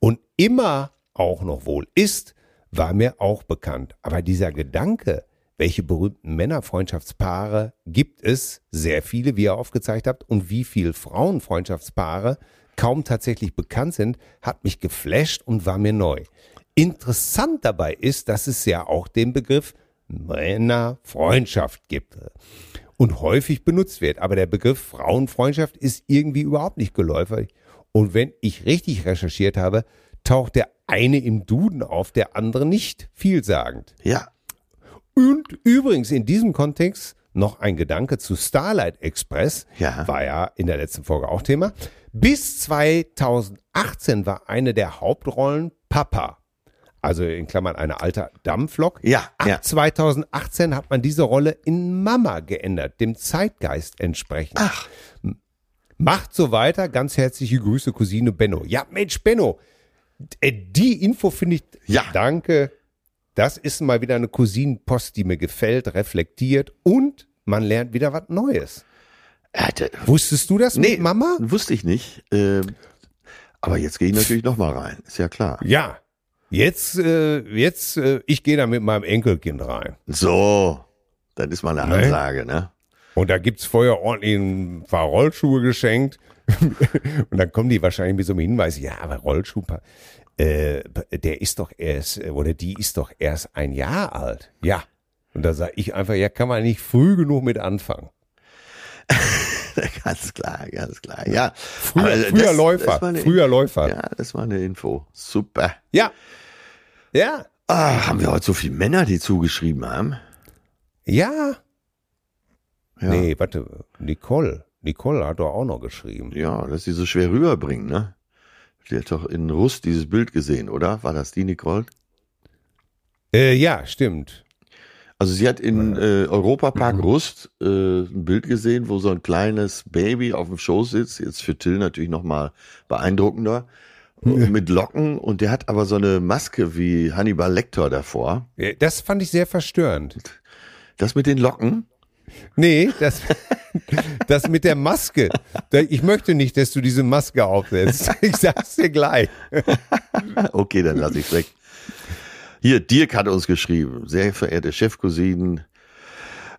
und immer auch noch wohl ist, war mir auch bekannt. Aber dieser Gedanke, welche berühmten Männerfreundschaftspaare gibt es, sehr viele, wie ihr aufgezeigt habt, und wie viele Frauenfreundschaftspaare kaum tatsächlich bekannt sind, hat mich geflasht und war mir neu. Interessant dabei ist, dass es ja auch den Begriff Männerfreundschaft gibt. und häufig benutzt wird. Aber der Begriff Frauenfreundschaft ist irgendwie überhaupt nicht geläufig. Und wenn ich richtig recherchiert habe, taucht der eine im Duden auf, der andere nicht vielsagend. Ja. Und übrigens in diesem Kontext noch ein Gedanke zu Starlight Express. Ja. War ja in der letzten Folge auch Thema. Bis 2018 war eine der Hauptrollen Papa. Also in Klammern eine alte Dampflok. Ja, Ab ja. 2018 hat man diese Rolle in Mama geändert, dem Zeitgeist entsprechend. Ach, Macht so weiter. Ganz herzliche Grüße, Cousine Benno. Ja, Mensch, Benno. Äh, Die Info finde ich. Ja. Danke. Das ist mal wieder eine Cousinenpost, die mir gefällt, reflektiert und man lernt wieder was Neues. hatte, Wusstest du das nee, mit Mama? wusste ich nicht. Ähm, aber jetzt gehe ich natürlich noch mal rein. Ist ja klar. Ja. Jetzt, äh, jetzt, äh, ich gehe da mit meinem Enkelkind rein. So, das ist mal eine Nee. Ansage, ne? Und da gibt's vorher ordentlich ein paar Rollschuhe geschenkt. und dann kommen die wahrscheinlich mit so einem Hinweis, ja, aber Rollschuh, äh, der ist doch erst, oder die ist doch erst ein Jahr alt. Ja. Und da sage ich einfach, ja, kann man nicht früh genug mit anfangen. ganz klar, ganz klar. Ja, Früher, früher das- Läufer, das früher Läufer. Ja, das war eine Info. Super. Ja. Ja. Ah, haben wir heute so viele Männer, die zugeschrieben haben? Ja. Ja. Nee, warte, Nicole. Nicole hat doch auch noch geschrieben. Ja, dass sie so schwer rüberbringen, ne? Die hat doch in Rust dieses Bild gesehen, oder? War das die, Nicole? Äh, ja, stimmt. Also sie hat in äh, Europapark Rust äh, ein Bild gesehen, wo so ein kleines Baby auf dem Schoß sitzt. Jetzt für Till natürlich nochmal beeindruckender. Mit Locken und der hat aber so eine Maske wie Hannibal Lecter davor. Ja, Das fand ich sehr verstörend. Das mit den Locken? Nee, das, das mit der Maske. Ich möchte nicht, dass du diese Maske aufsetzt. Ich sag's dir gleich. Okay, dann lass ich's weg. Hier, Dirk hat uns geschrieben. Sehr verehrte Chefcousinen.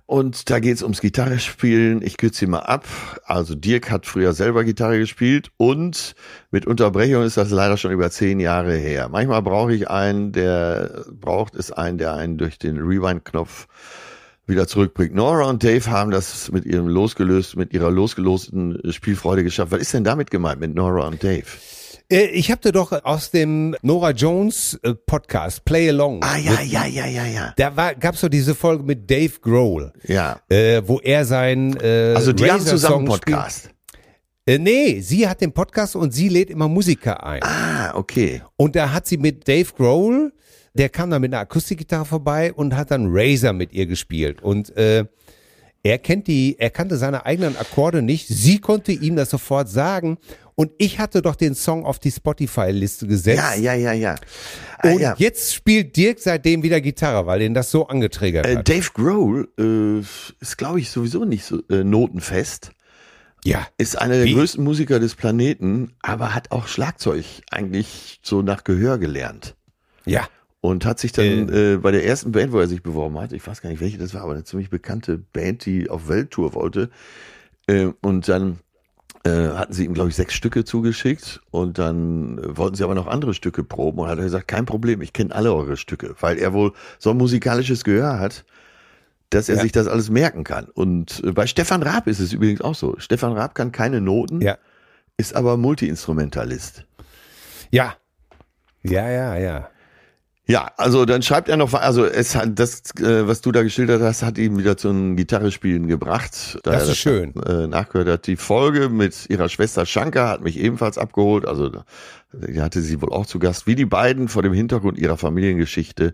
Und da geht's ums Gitarrespielen. Ich kürze sie mal ab. Also Dirk hat früher selber Gitarre gespielt und mit Unterbrechung ist das leider schon über zehn Jahre her. Manchmal brauche ich einen, der braucht es einen, der einen durch den Rewind-Knopf wieder zurückbringt. Nora und Dave haben das mit ihrem losgelöst, mit ihrer losgelosten Spielfreude geschafft. Was ist denn damit gemeint mit Nora und Dave? Äh, Ich habe dir doch aus dem Nora Jones äh, Podcast Play Along. Ah, ja, ja, ja, ja, ja. Da war, gab's doch diese Folge mit Dave Grohl, Ja. äh, wo er sein äh, Also die haben zusammen spielt. Podcast. Äh, nee, sie hat den Podcast und sie lädt immer Musiker ein. Ah, okay. Und da hat sie mit Dave Grohl, der kam da mit einer Akustikgitarre vorbei und hat dann Razor mit ihr gespielt. Und äh, er kennt die, er kannte seine eigenen Akkorde nicht. Sie konnte ihm das sofort sagen. Und ich hatte doch den Song auf die Spotify-Liste gesetzt. Ja, ja, ja, ja. Ah, Und ja. jetzt spielt Dirk seitdem wieder Gitarre, weil den das so angetriggert Äh, hat. Dave Grohl äh, ist, glaube ich, sowieso nicht so äh, notenfest. Ja. Ist einer der Wie? größten Musiker des Planeten, aber hat auch Schlagzeug eigentlich so nach Gehör gelernt. Ja. Und hat sich dann äh, bei der ersten Band, wo er sich beworben hat, ich weiß gar nicht welche das war, aber eine ziemlich bekannte Band, die auf Welttour wollte. Äh, und dann äh, hatten sie ihm, glaube ich, sechs Stücke zugeschickt und dann äh, wollten sie aber noch andere Stücke proben und hat er gesagt, kein Problem, ich kenne alle eure Stücke, weil er wohl so ein musikalisches Gehör hat, dass er Ja. sich das alles merken kann. Und äh, bei Stefan Raab ist es übrigens auch so. Stefan Raab kann keine Noten, Ja. ist aber Multi-Instrumentalist. Ja. Ja, ja, ja. Ja, also dann schreibt er noch, also es hat das, äh, was du da geschildert hast, hat ihn wieder zum Gitarrespielen gebracht. Da Das ist schön. Äh, nachgehört hat. Die Folge mit ihrer Schwester Shanka hat mich ebenfalls abgeholt. Also die hatte sie wohl auch zu Gast, wie die beiden vor dem Hintergrund ihrer Familiengeschichte,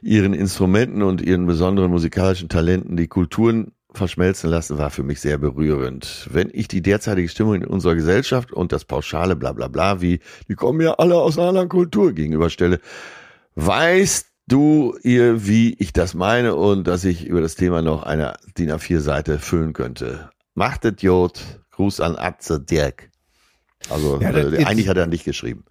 ihren Instrumenten und ihren besonderen musikalischen Talenten die Kulturen verschmelzen lassen, war für mich sehr berührend. Wenn ich die derzeitige Stimmung in unserer Gesellschaft und das pauschale Blablabla, wie die kommen ja alle aus einer anderen Kultur gegenüberstelle, Weißt du ihr, wie ich das meine und dass ich über das Thema noch eine DIN A4-Seite füllen könnte? Machtet Jod, Gruß an Atze Dirk. Also Ja, das äh, eigentlich hat er an dich geschrieben.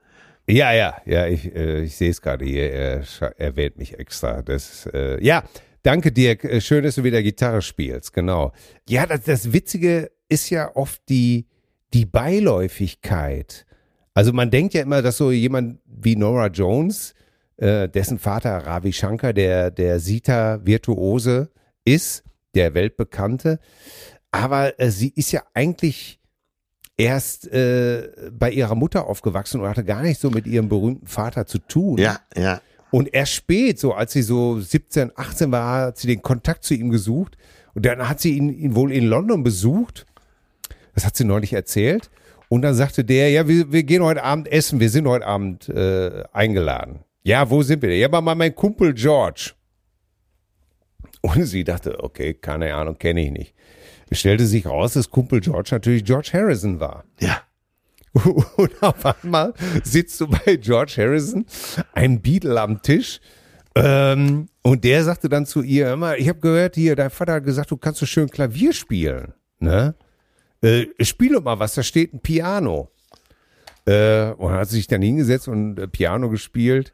Ja, ja, ja, ich, äh, ich sehe es gerade hier, er erwähnt mich extra. Das, äh, ja, danke Dirk, Äh, schön, dass du wieder Gitarre spielst, genau. Ja, das, das Witzige ist ja oft die, die Beiläufigkeit. Also man denkt ja immer, dass so jemand wie Nora Jones, äh, dessen Vater Ravi Shankar, der, der Sita-Virtuose ist, der Weltbekannte. Aber äh, sie ist ja eigentlich erst äh, bei ihrer Mutter aufgewachsen und hatte gar nicht so mit ihrem berühmten Vater zu tun. Ja, ja. Und erst spät, so als sie so 17, 18 war, hat sie den Kontakt zu ihm gesucht. Und dann hat sie ihn, ihn wohl in London besucht. Das hat sie neulich erzählt. Und dann sagte der, ja, wir, wir gehen heute Abend essen, wir sind heute Abend äh, eingeladen. Ja, wo sind wir denn? Ja, aber mal mein Kumpel George. Und sie dachte, okay, keine Ahnung, kenne ich nicht. Es stellte sich raus, dass Kumpel George natürlich George Harrison war. Ja. Und auf einmal sitzt du bei George Harrison, ein Beatle am Tisch. Ähm, und der sagte dann zu ihr immer, ich habe gehört hier, dein Vater hat gesagt, du kannst so schön Klavier spielen. Ne? Äh, spiel doch mal was, da steht ein Piano. Äh, und hat sich dann hingesetzt und äh, Piano gespielt.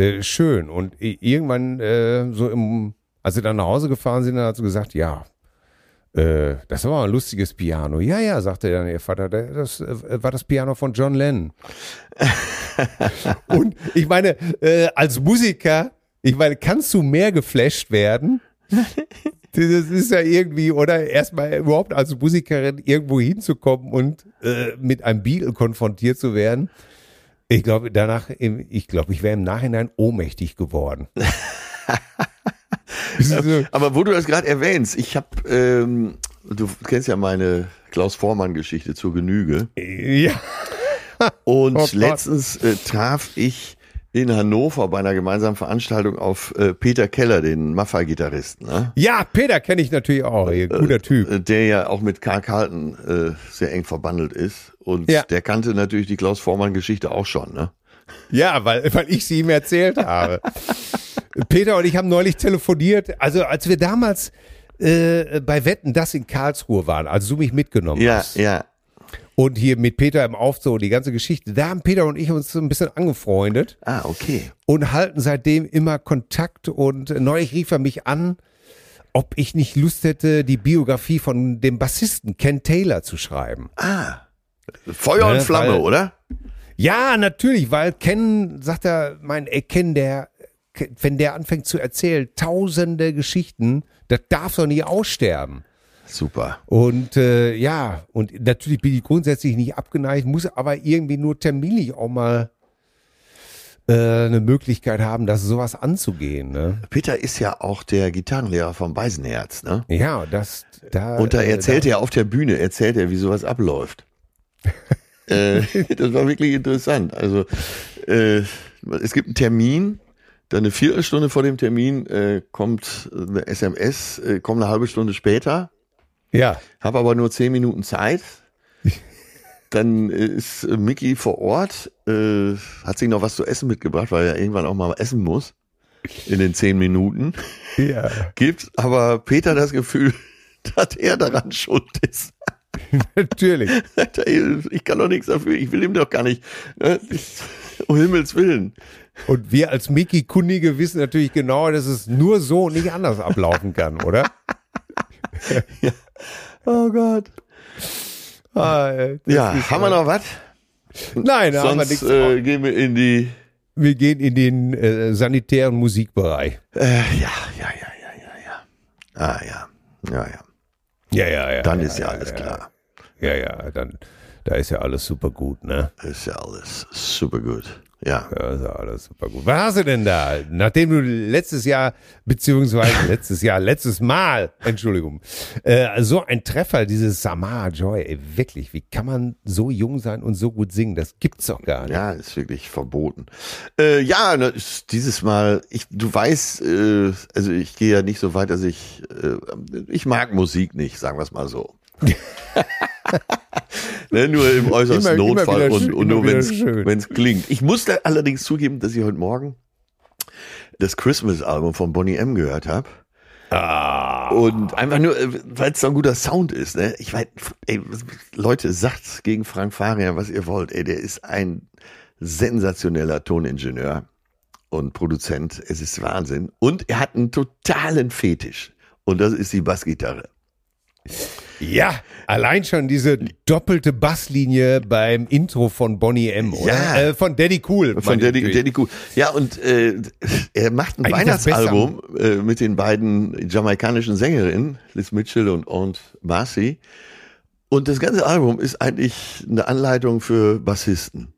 Äh, schön. Und irgendwann, äh, so im, als sie dann nach Hause gefahren sind, dann hat sie gesagt, ja, äh, das war ein lustiges Piano. Ja, ja, sagte dann ihr Vater, das äh, war das Piano von John Lennon. und ich meine, äh, als Musiker, ich meine, kannst du mehr geflasht werden? Das ist ja irgendwie, oder erstmal überhaupt als Musikerin irgendwo hinzukommen und äh, mit einem Beatle konfrontiert zu werden. Ich glaube, danach, ich glaube, ich wäre im Nachhinein ohnmächtig geworden. Aber wo du das gerade erwähnst, ich habe, ähm, du kennst ja meine Klaus Vormann-Geschichte zur Genüge. Ja. Und oh letztens äh, traf ich in Hannover bei einer gemeinsamen Veranstaltung auf äh, Peter Keller, den Maffa-Gitarristen. Ne? Ja, Peter kenne ich natürlich auch, äh, guter Typ. Äh, der ja auch mit Karl Carlton äh, sehr eng verbandelt ist. Und ja. der kannte natürlich die Klaus Vormann-Geschichte auch schon, ne? Ja, weil, weil ich sie ihm erzählt habe. Peter und ich haben neulich telefoniert. Also als wir damals äh, bei Wetten das in Karlsruhe waren, als du mich mitgenommen ja, hast. Ja, ja. Und hier mit Peter im Aufzug, die ganze Geschichte. Da haben Peter und ich uns so ein bisschen angefreundet. Ah, okay. Und halten seitdem immer Kontakt. Und neulich rief er mich an, ob ich nicht Lust hätte, die Biografie von dem Bassisten Ken Taylor zu schreiben. Ah. Feuer und ne, Flamme, weil, oder? Ja, natürlich, weil Ken, sagt er, mein, ey, Ken, der wenn der anfängt zu erzählen, tausende Geschichten, das darf doch nie aussterben. Super. Und äh, ja, und natürlich bin ich grundsätzlich nicht abgeneigt, muss aber irgendwie nur terminlich auch mal äh, eine Möglichkeit haben, das sowas anzugehen. Ne? Peter ist ja auch der Gitarrenlehrer vom Beisenherz, ne? Ja, das da. Und da erzählt äh, da, er auf der Bühne, erzählt er, wie sowas abläuft. Äh, das war wirklich interessant. Also äh, es gibt einen Termin dann eine Viertelstunde vor dem Termin äh, kommt eine SMS, äh, kommt eine halbe Stunde später. Ja. Habe aber nur zehn Minuten Zeit. Dann ist äh, Mickey vor Ort, äh, hat sich noch was zu essen mitgebracht, weil er irgendwann auch mal essen muss. In den zehn Minuten. Ja. Gibt aber Peter das Gefühl, dass er daran schuld ist. Natürlich. Ich kann doch nichts dafür, ich will ihm doch gar nicht. Ne? Um Himmels Willen. Und wir als Mickey-Kundige wissen natürlich genau, dass es nur so und nicht anders ablaufen kann, oder? ja. Oh Gott. Ah, ja, haben wir noch was? Nein, da haben wir nichts. Äh, gehen wir in die. Wir gehen in den äh, sanitären Musikbereich. Äh, ja, ja, ja, ja, ja, ja. Ah, ja. Ja, ja. Ja, ja, ja. Dann ja, ist ja, ja alles ja, klar. Ja, ja, dann, da ist ja alles super gut, ne? Ist ja alles super gut. Ja. Ja, ist ja alles super gut. Was hast du denn da? Nachdem du letztes Jahr, beziehungsweise letztes Jahr, letztes Mal, Entschuldigung, äh, so ein Treffer, dieses Samara Joy, ey, wirklich, wie kann man so jung sein und so gut singen? Das gibt's doch gar nicht. Ja, ist wirklich verboten. Äh, ja, ne, dieses Mal, ich, du weißt, äh, also ich gehe ja nicht so weit, dass ich, äh, ich mag Musik nicht, sagen wir es mal so. ne, nur im äußersten immer, Notfall immer und, und nur wenn es klingt. Ich muss allerdings zugeben, dass ich heute Morgen das Christmas-Album von Bonnie M gehört habe. Ah. Und einfach nur, äh, weil es so ein guter Sound ist. Ne? Ich weiß, ey, Leute, sagt gegen Frank Farian, was ihr wollt. Ey, der ist ein sensationeller Toningenieur und Produzent. Es ist Wahnsinn. Und er hat einen totalen Fetisch. Und das ist die Bassgitarre. Ja, allein schon diese doppelte Basslinie beim Intro von Bonnie M, oder? Ja. Äh, von Daddy Cool. Von Daddy, Daddy Cool. Ja, und äh, er macht ein Eigentlich Weihnachtsalbum äh, mit den beiden jamaikanischen Sängerinnen, Liz Mitchell und Aunt Marcy. Und das ganze Album ist eigentlich eine Anleitung für Bassisten.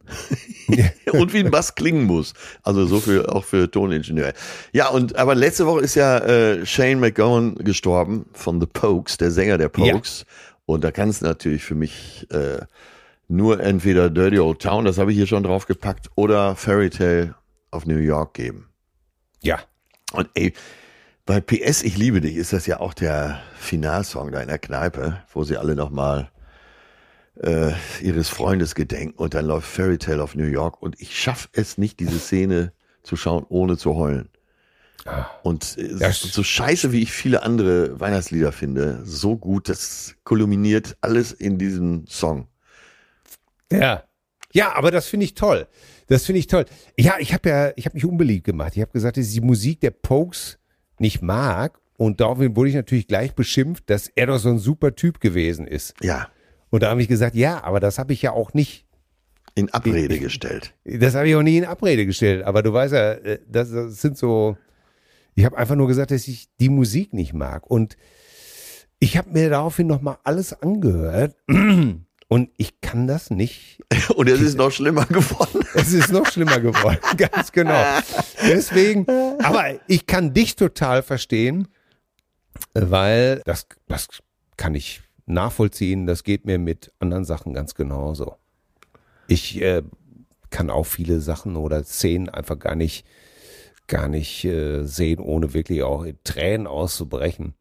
und wie ein Bass klingen muss. Also so für auch für Toningenieure. Ja, und aber letzte Woche ist ja äh, Shane McGowan gestorben von The Pokes, der Sänger der Pokes. Und da kann es natürlich für mich äh, nur entweder Dirty Old Town, das habe ich hier schon drauf gepackt, oder Fairy Tale of New York geben. Ja. Und ey, bei PS Ich liebe dich ist das ja auch der Finalsong da in der Kneipe, wo sie alle nochmal äh, ihres Freundes gedenken und dann läuft Fairy Tale of New York und ich schaffe es nicht, diese Szene zu schauen, ohne zu heulen. Und äh, so scheiße, wie ich viele andere Weihnachtslieder finde, so gut, das kulminiert alles in diesem Song. Ja. Ja, aber das finde ich toll. Das finde ich toll. Ja, ich habe ja, ich habe mich unbeliebt gemacht. Ich habe gesagt, dass ich die Musik der Pokes nicht mag. Und daraufhin wurde ich natürlich gleich beschimpft, dass er doch so ein super Typ gewesen ist. Ja, Und da habe ich gesagt, ja, aber das habe ich ja auch nicht, in Abrede gestellt. das habe ich auch nie in Abrede gestellt. Aber du weißt ja, äh, das, das sind so, ich habe einfach nur gesagt, dass ich die Musik nicht mag. Und ich habe mir daraufhin nochmal alles angehört. Und ich kann das nicht Und es ist noch schlimmer geworden. Es ist noch schlimmer geworden, ganz genau. Deswegen, aber ich kann dich total verstehen, weil das, das kann ich nachvollziehen. Das geht mir mit anderen Sachen ganz genauso. Ich äh, kann auch viele Sachen oder Szenen einfach gar nicht, gar nicht äh, sehen, ohne wirklich auch in Tränen auszubrechen,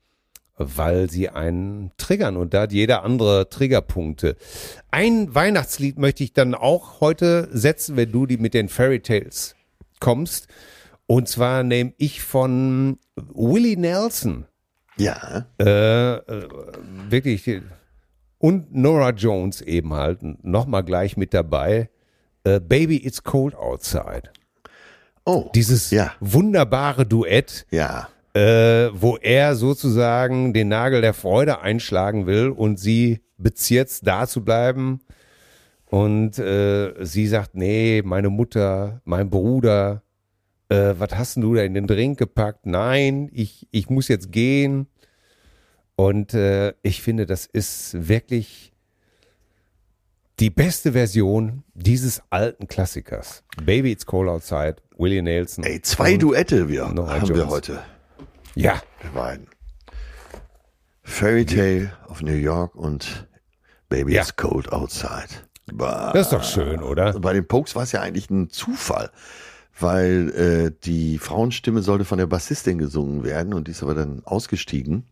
weil sie einen triggern und da hat jeder andere Triggerpunkte. Ein Weihnachtslied möchte ich dann auch heute setzen, wenn du die mit den Fairy Tales kommst. Und zwar nehme ich von Willie Nelson Ja, äh, wirklich und Nora Jones eben halt nochmal gleich mit dabei. Äh, Baby, it's cold outside. oh, Dieses Ja. wunderbare Duett, ja. äh, wo er sozusagen den Nagel der Freude einschlagen will und sie bezirzt da zu bleiben. Und äh, sie sagt, nee, meine Mutter, mein Bruder, äh, was hast denn du da in den Drink gepackt? Nein, ich, ich muss jetzt gehen. Und äh, ich finde, das ist wirklich die beste Version dieses alten Klassikers. Baby, it's cold outside, Willie Nelson. Ey, zwei Duette wir, haben wir Jones. heute. Ja, Wir beiden. Fairy Tale of New York und Baby Ja. It's Cold Outside. Bah. das ist doch schön, oder? Bei den Pokes war es ja eigentlich ein Zufall, weil äh, die Frauenstimme sollte von der Bassistin gesungen werden und die ist aber dann ausgestiegen.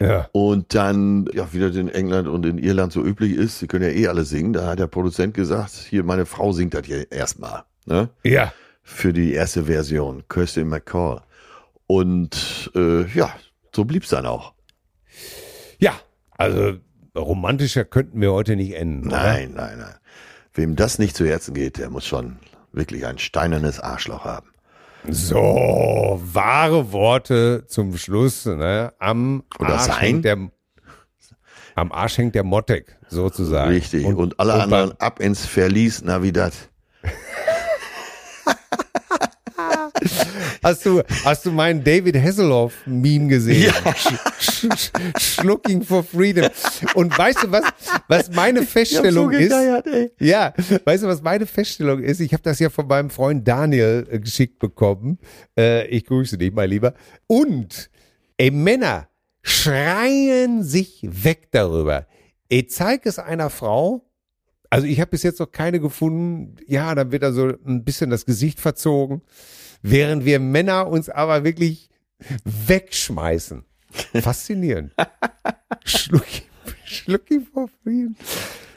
Ja. Und dann, ja, wie das in England und in Irland so üblich ist, sie können ja eh alle singen, da hat der Produzent gesagt, hier, meine Frau singt das hier erstmal, ne? Ja. Für die erste Version, Kirsty McCall. Und äh, ja, so blieb's dann auch. Ja, also romantischer könnten wir heute nicht enden. oder? Nein, nein, nein. Wem das nicht zu Herzen geht, der muss schon wirklich ein steinernes Arschloch haben. So, wahre Worte zum Schluss. Ne? Am, Oder Arsch sein? hängt der, am Arsch hängt der Mottek, sozusagen. Richtig. Und, alle und anderen beim- ab ins Verlies Navidad. Hast du, hast du meinen David Hasselhoff-Meme gesehen? Sch sch Schlucking for Freedom. Und weißt du, was, was meine Feststellung ist? ey. Ja, weißt du, was meine Feststellung ist? Ich habe das ja von meinem Freund Daniel äh, geschickt bekommen. Äh, ich grüße dich, mein Lieber. Und, ey, Männer schreien sich weg darüber. Ey, zeig es einer Frau. Also ich habe bis jetzt noch keine gefunden. Ja, dann wird da so ein bisschen das Gesicht verzogen, während wir Männer uns aber wirklich wegschmeißen. Faszinierend. Schlucking, Schlucking for Freedom.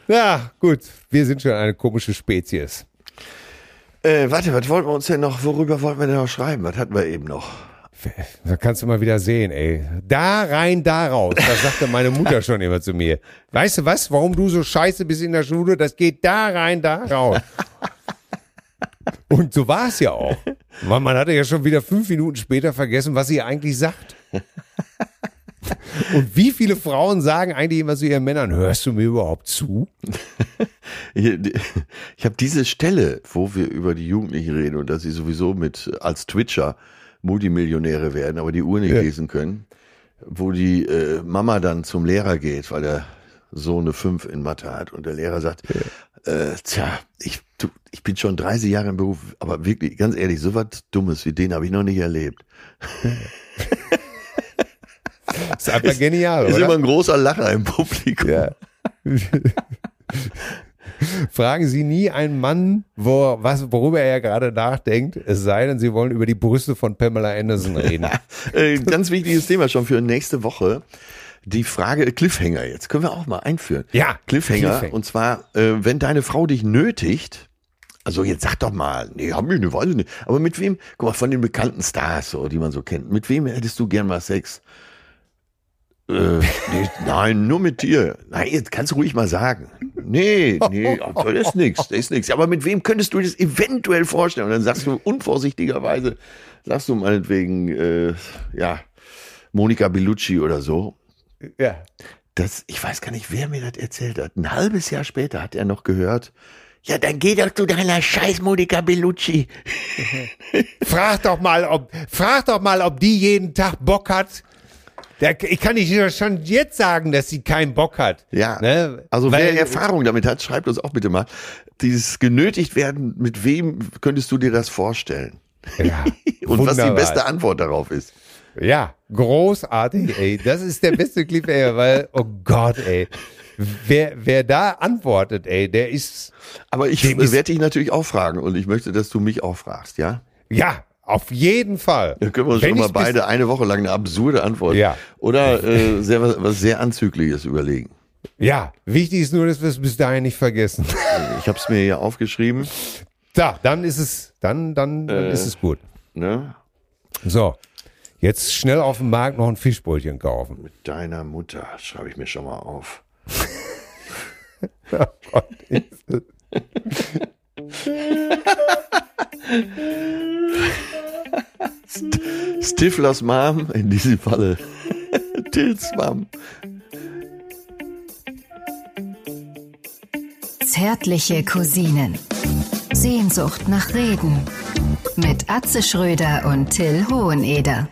Ja, gut. Wir sind schon eine komische Spezies. Äh, warte, was wollten wir uns denn noch, worüber wollten wir denn noch schreiben? Was hatten wir eben noch? Da kannst du mal wieder sehen, ey. Da rein, da raus. Das sagte meine Mutter schon immer zu mir. Weißt du was? Warum du so scheiße bist in der Schule? Das geht da rein, da raus. Und so war es ja auch. Man, man hatte ja schon wieder fünf Minuten später vergessen, was sie eigentlich sagt. Und wie viele Frauen sagen eigentlich immer zu ihren Männern, hörst du mir überhaupt zu? Ich habe diese Stelle, wo wir über die Jugendlichen reden und dass sie sowieso mit als Twitcher Multimillionäre werden, aber die Uhr nicht ja. lesen können, wo die äh, Mama dann zum Lehrer geht, weil der Sohn eine 5 in Mathe hat und der Lehrer sagt, ja. äh, tja, ich, du, ich bin schon 30 Jahre im Beruf, aber wirklich, ganz ehrlich, so was Dummes wie den habe ich noch nicht erlebt. ist einfach genial, ist, oder? Ist immer ein großer Lacher im Publikum. Ja. Fragen Sie nie einen Mann, wo, was, worüber er gerade nachdenkt, es sei denn, Sie wollen über die Brüste von Pamela Anderson reden. Äh, ganz wichtiges Thema schon für nächste Woche. Die Frage Cliffhanger jetzt können wir auch mal einführen. Ja, Cliffhanger. Cliffhanger. Und zwar, äh, wenn deine Frau dich nötigt, also jetzt sag doch mal, nee, haben wir nicht, weiß ich nicht. Aber mit wem, guck mal, von den bekannten Stars, so, die man so kennt, mit wem hättest du gern mal Sex? Äh, nee, nein, nur mit dir. Nein, jetzt kannst du ruhig mal sagen. Nee, nee, das ist nichts, das ist nichts. Aber mit wem könntest du das eventuell vorstellen? Und dann sagst du unvorsichtigerweise, sagst du meinetwegen, äh, ja, Monika Bellucci oder so. Ja. Das, ich weiß gar nicht, wer mir das erzählt hat. Ein halbes Jahr später hat er noch gehört, ja, dann geh doch zu deiner scheiß Monika Bellucci. frag doch mal, ob, frag doch mal, ob die jeden Tag Bock hat, der, ich kann nicht schon jetzt sagen, dass sie keinen Bock hat. Ja. Ne? Also Weil, wer Erfahrung damit hat, schreibt uns auch bitte mal. Dieses genötigt werden, mit wem könntest du dir das vorstellen? Ja, Und was die beste Antwort darauf ist. Ja, großartig, ey. Das ist der beste Clip, ey, weil, oh Gott, ey. Wer, wer da antwortet, ey, der ist. Aber ich werde dich natürlich auch fragen und ich möchte, dass du mich auch fragst, ja? Ja, auf jeden Fall. Dann können wir uns Wenn schon mal beide eine Woche lang eine absurde Antwort ja. oder äh, sehr, was sehr Anzügliches überlegen. Ja, wichtig ist nur, dass wir es bis dahin nicht vergessen. Ich habe es mir hier aufgeschrieben. Da, dann ist es, dann, dann, dann äh, ist es gut. Ne? So, jetzt schnell auf dem Markt noch ein Fischbrötchen kaufen. Mit deiner Mutter schreibe ich mir schon mal auf. Oh Gott, Stiflers Mom, in diesem Falle Tills Mom. Zärtliche Cousinen. Sehnsucht nach Reden. Mit Atze Schröder und Till Hoheneder.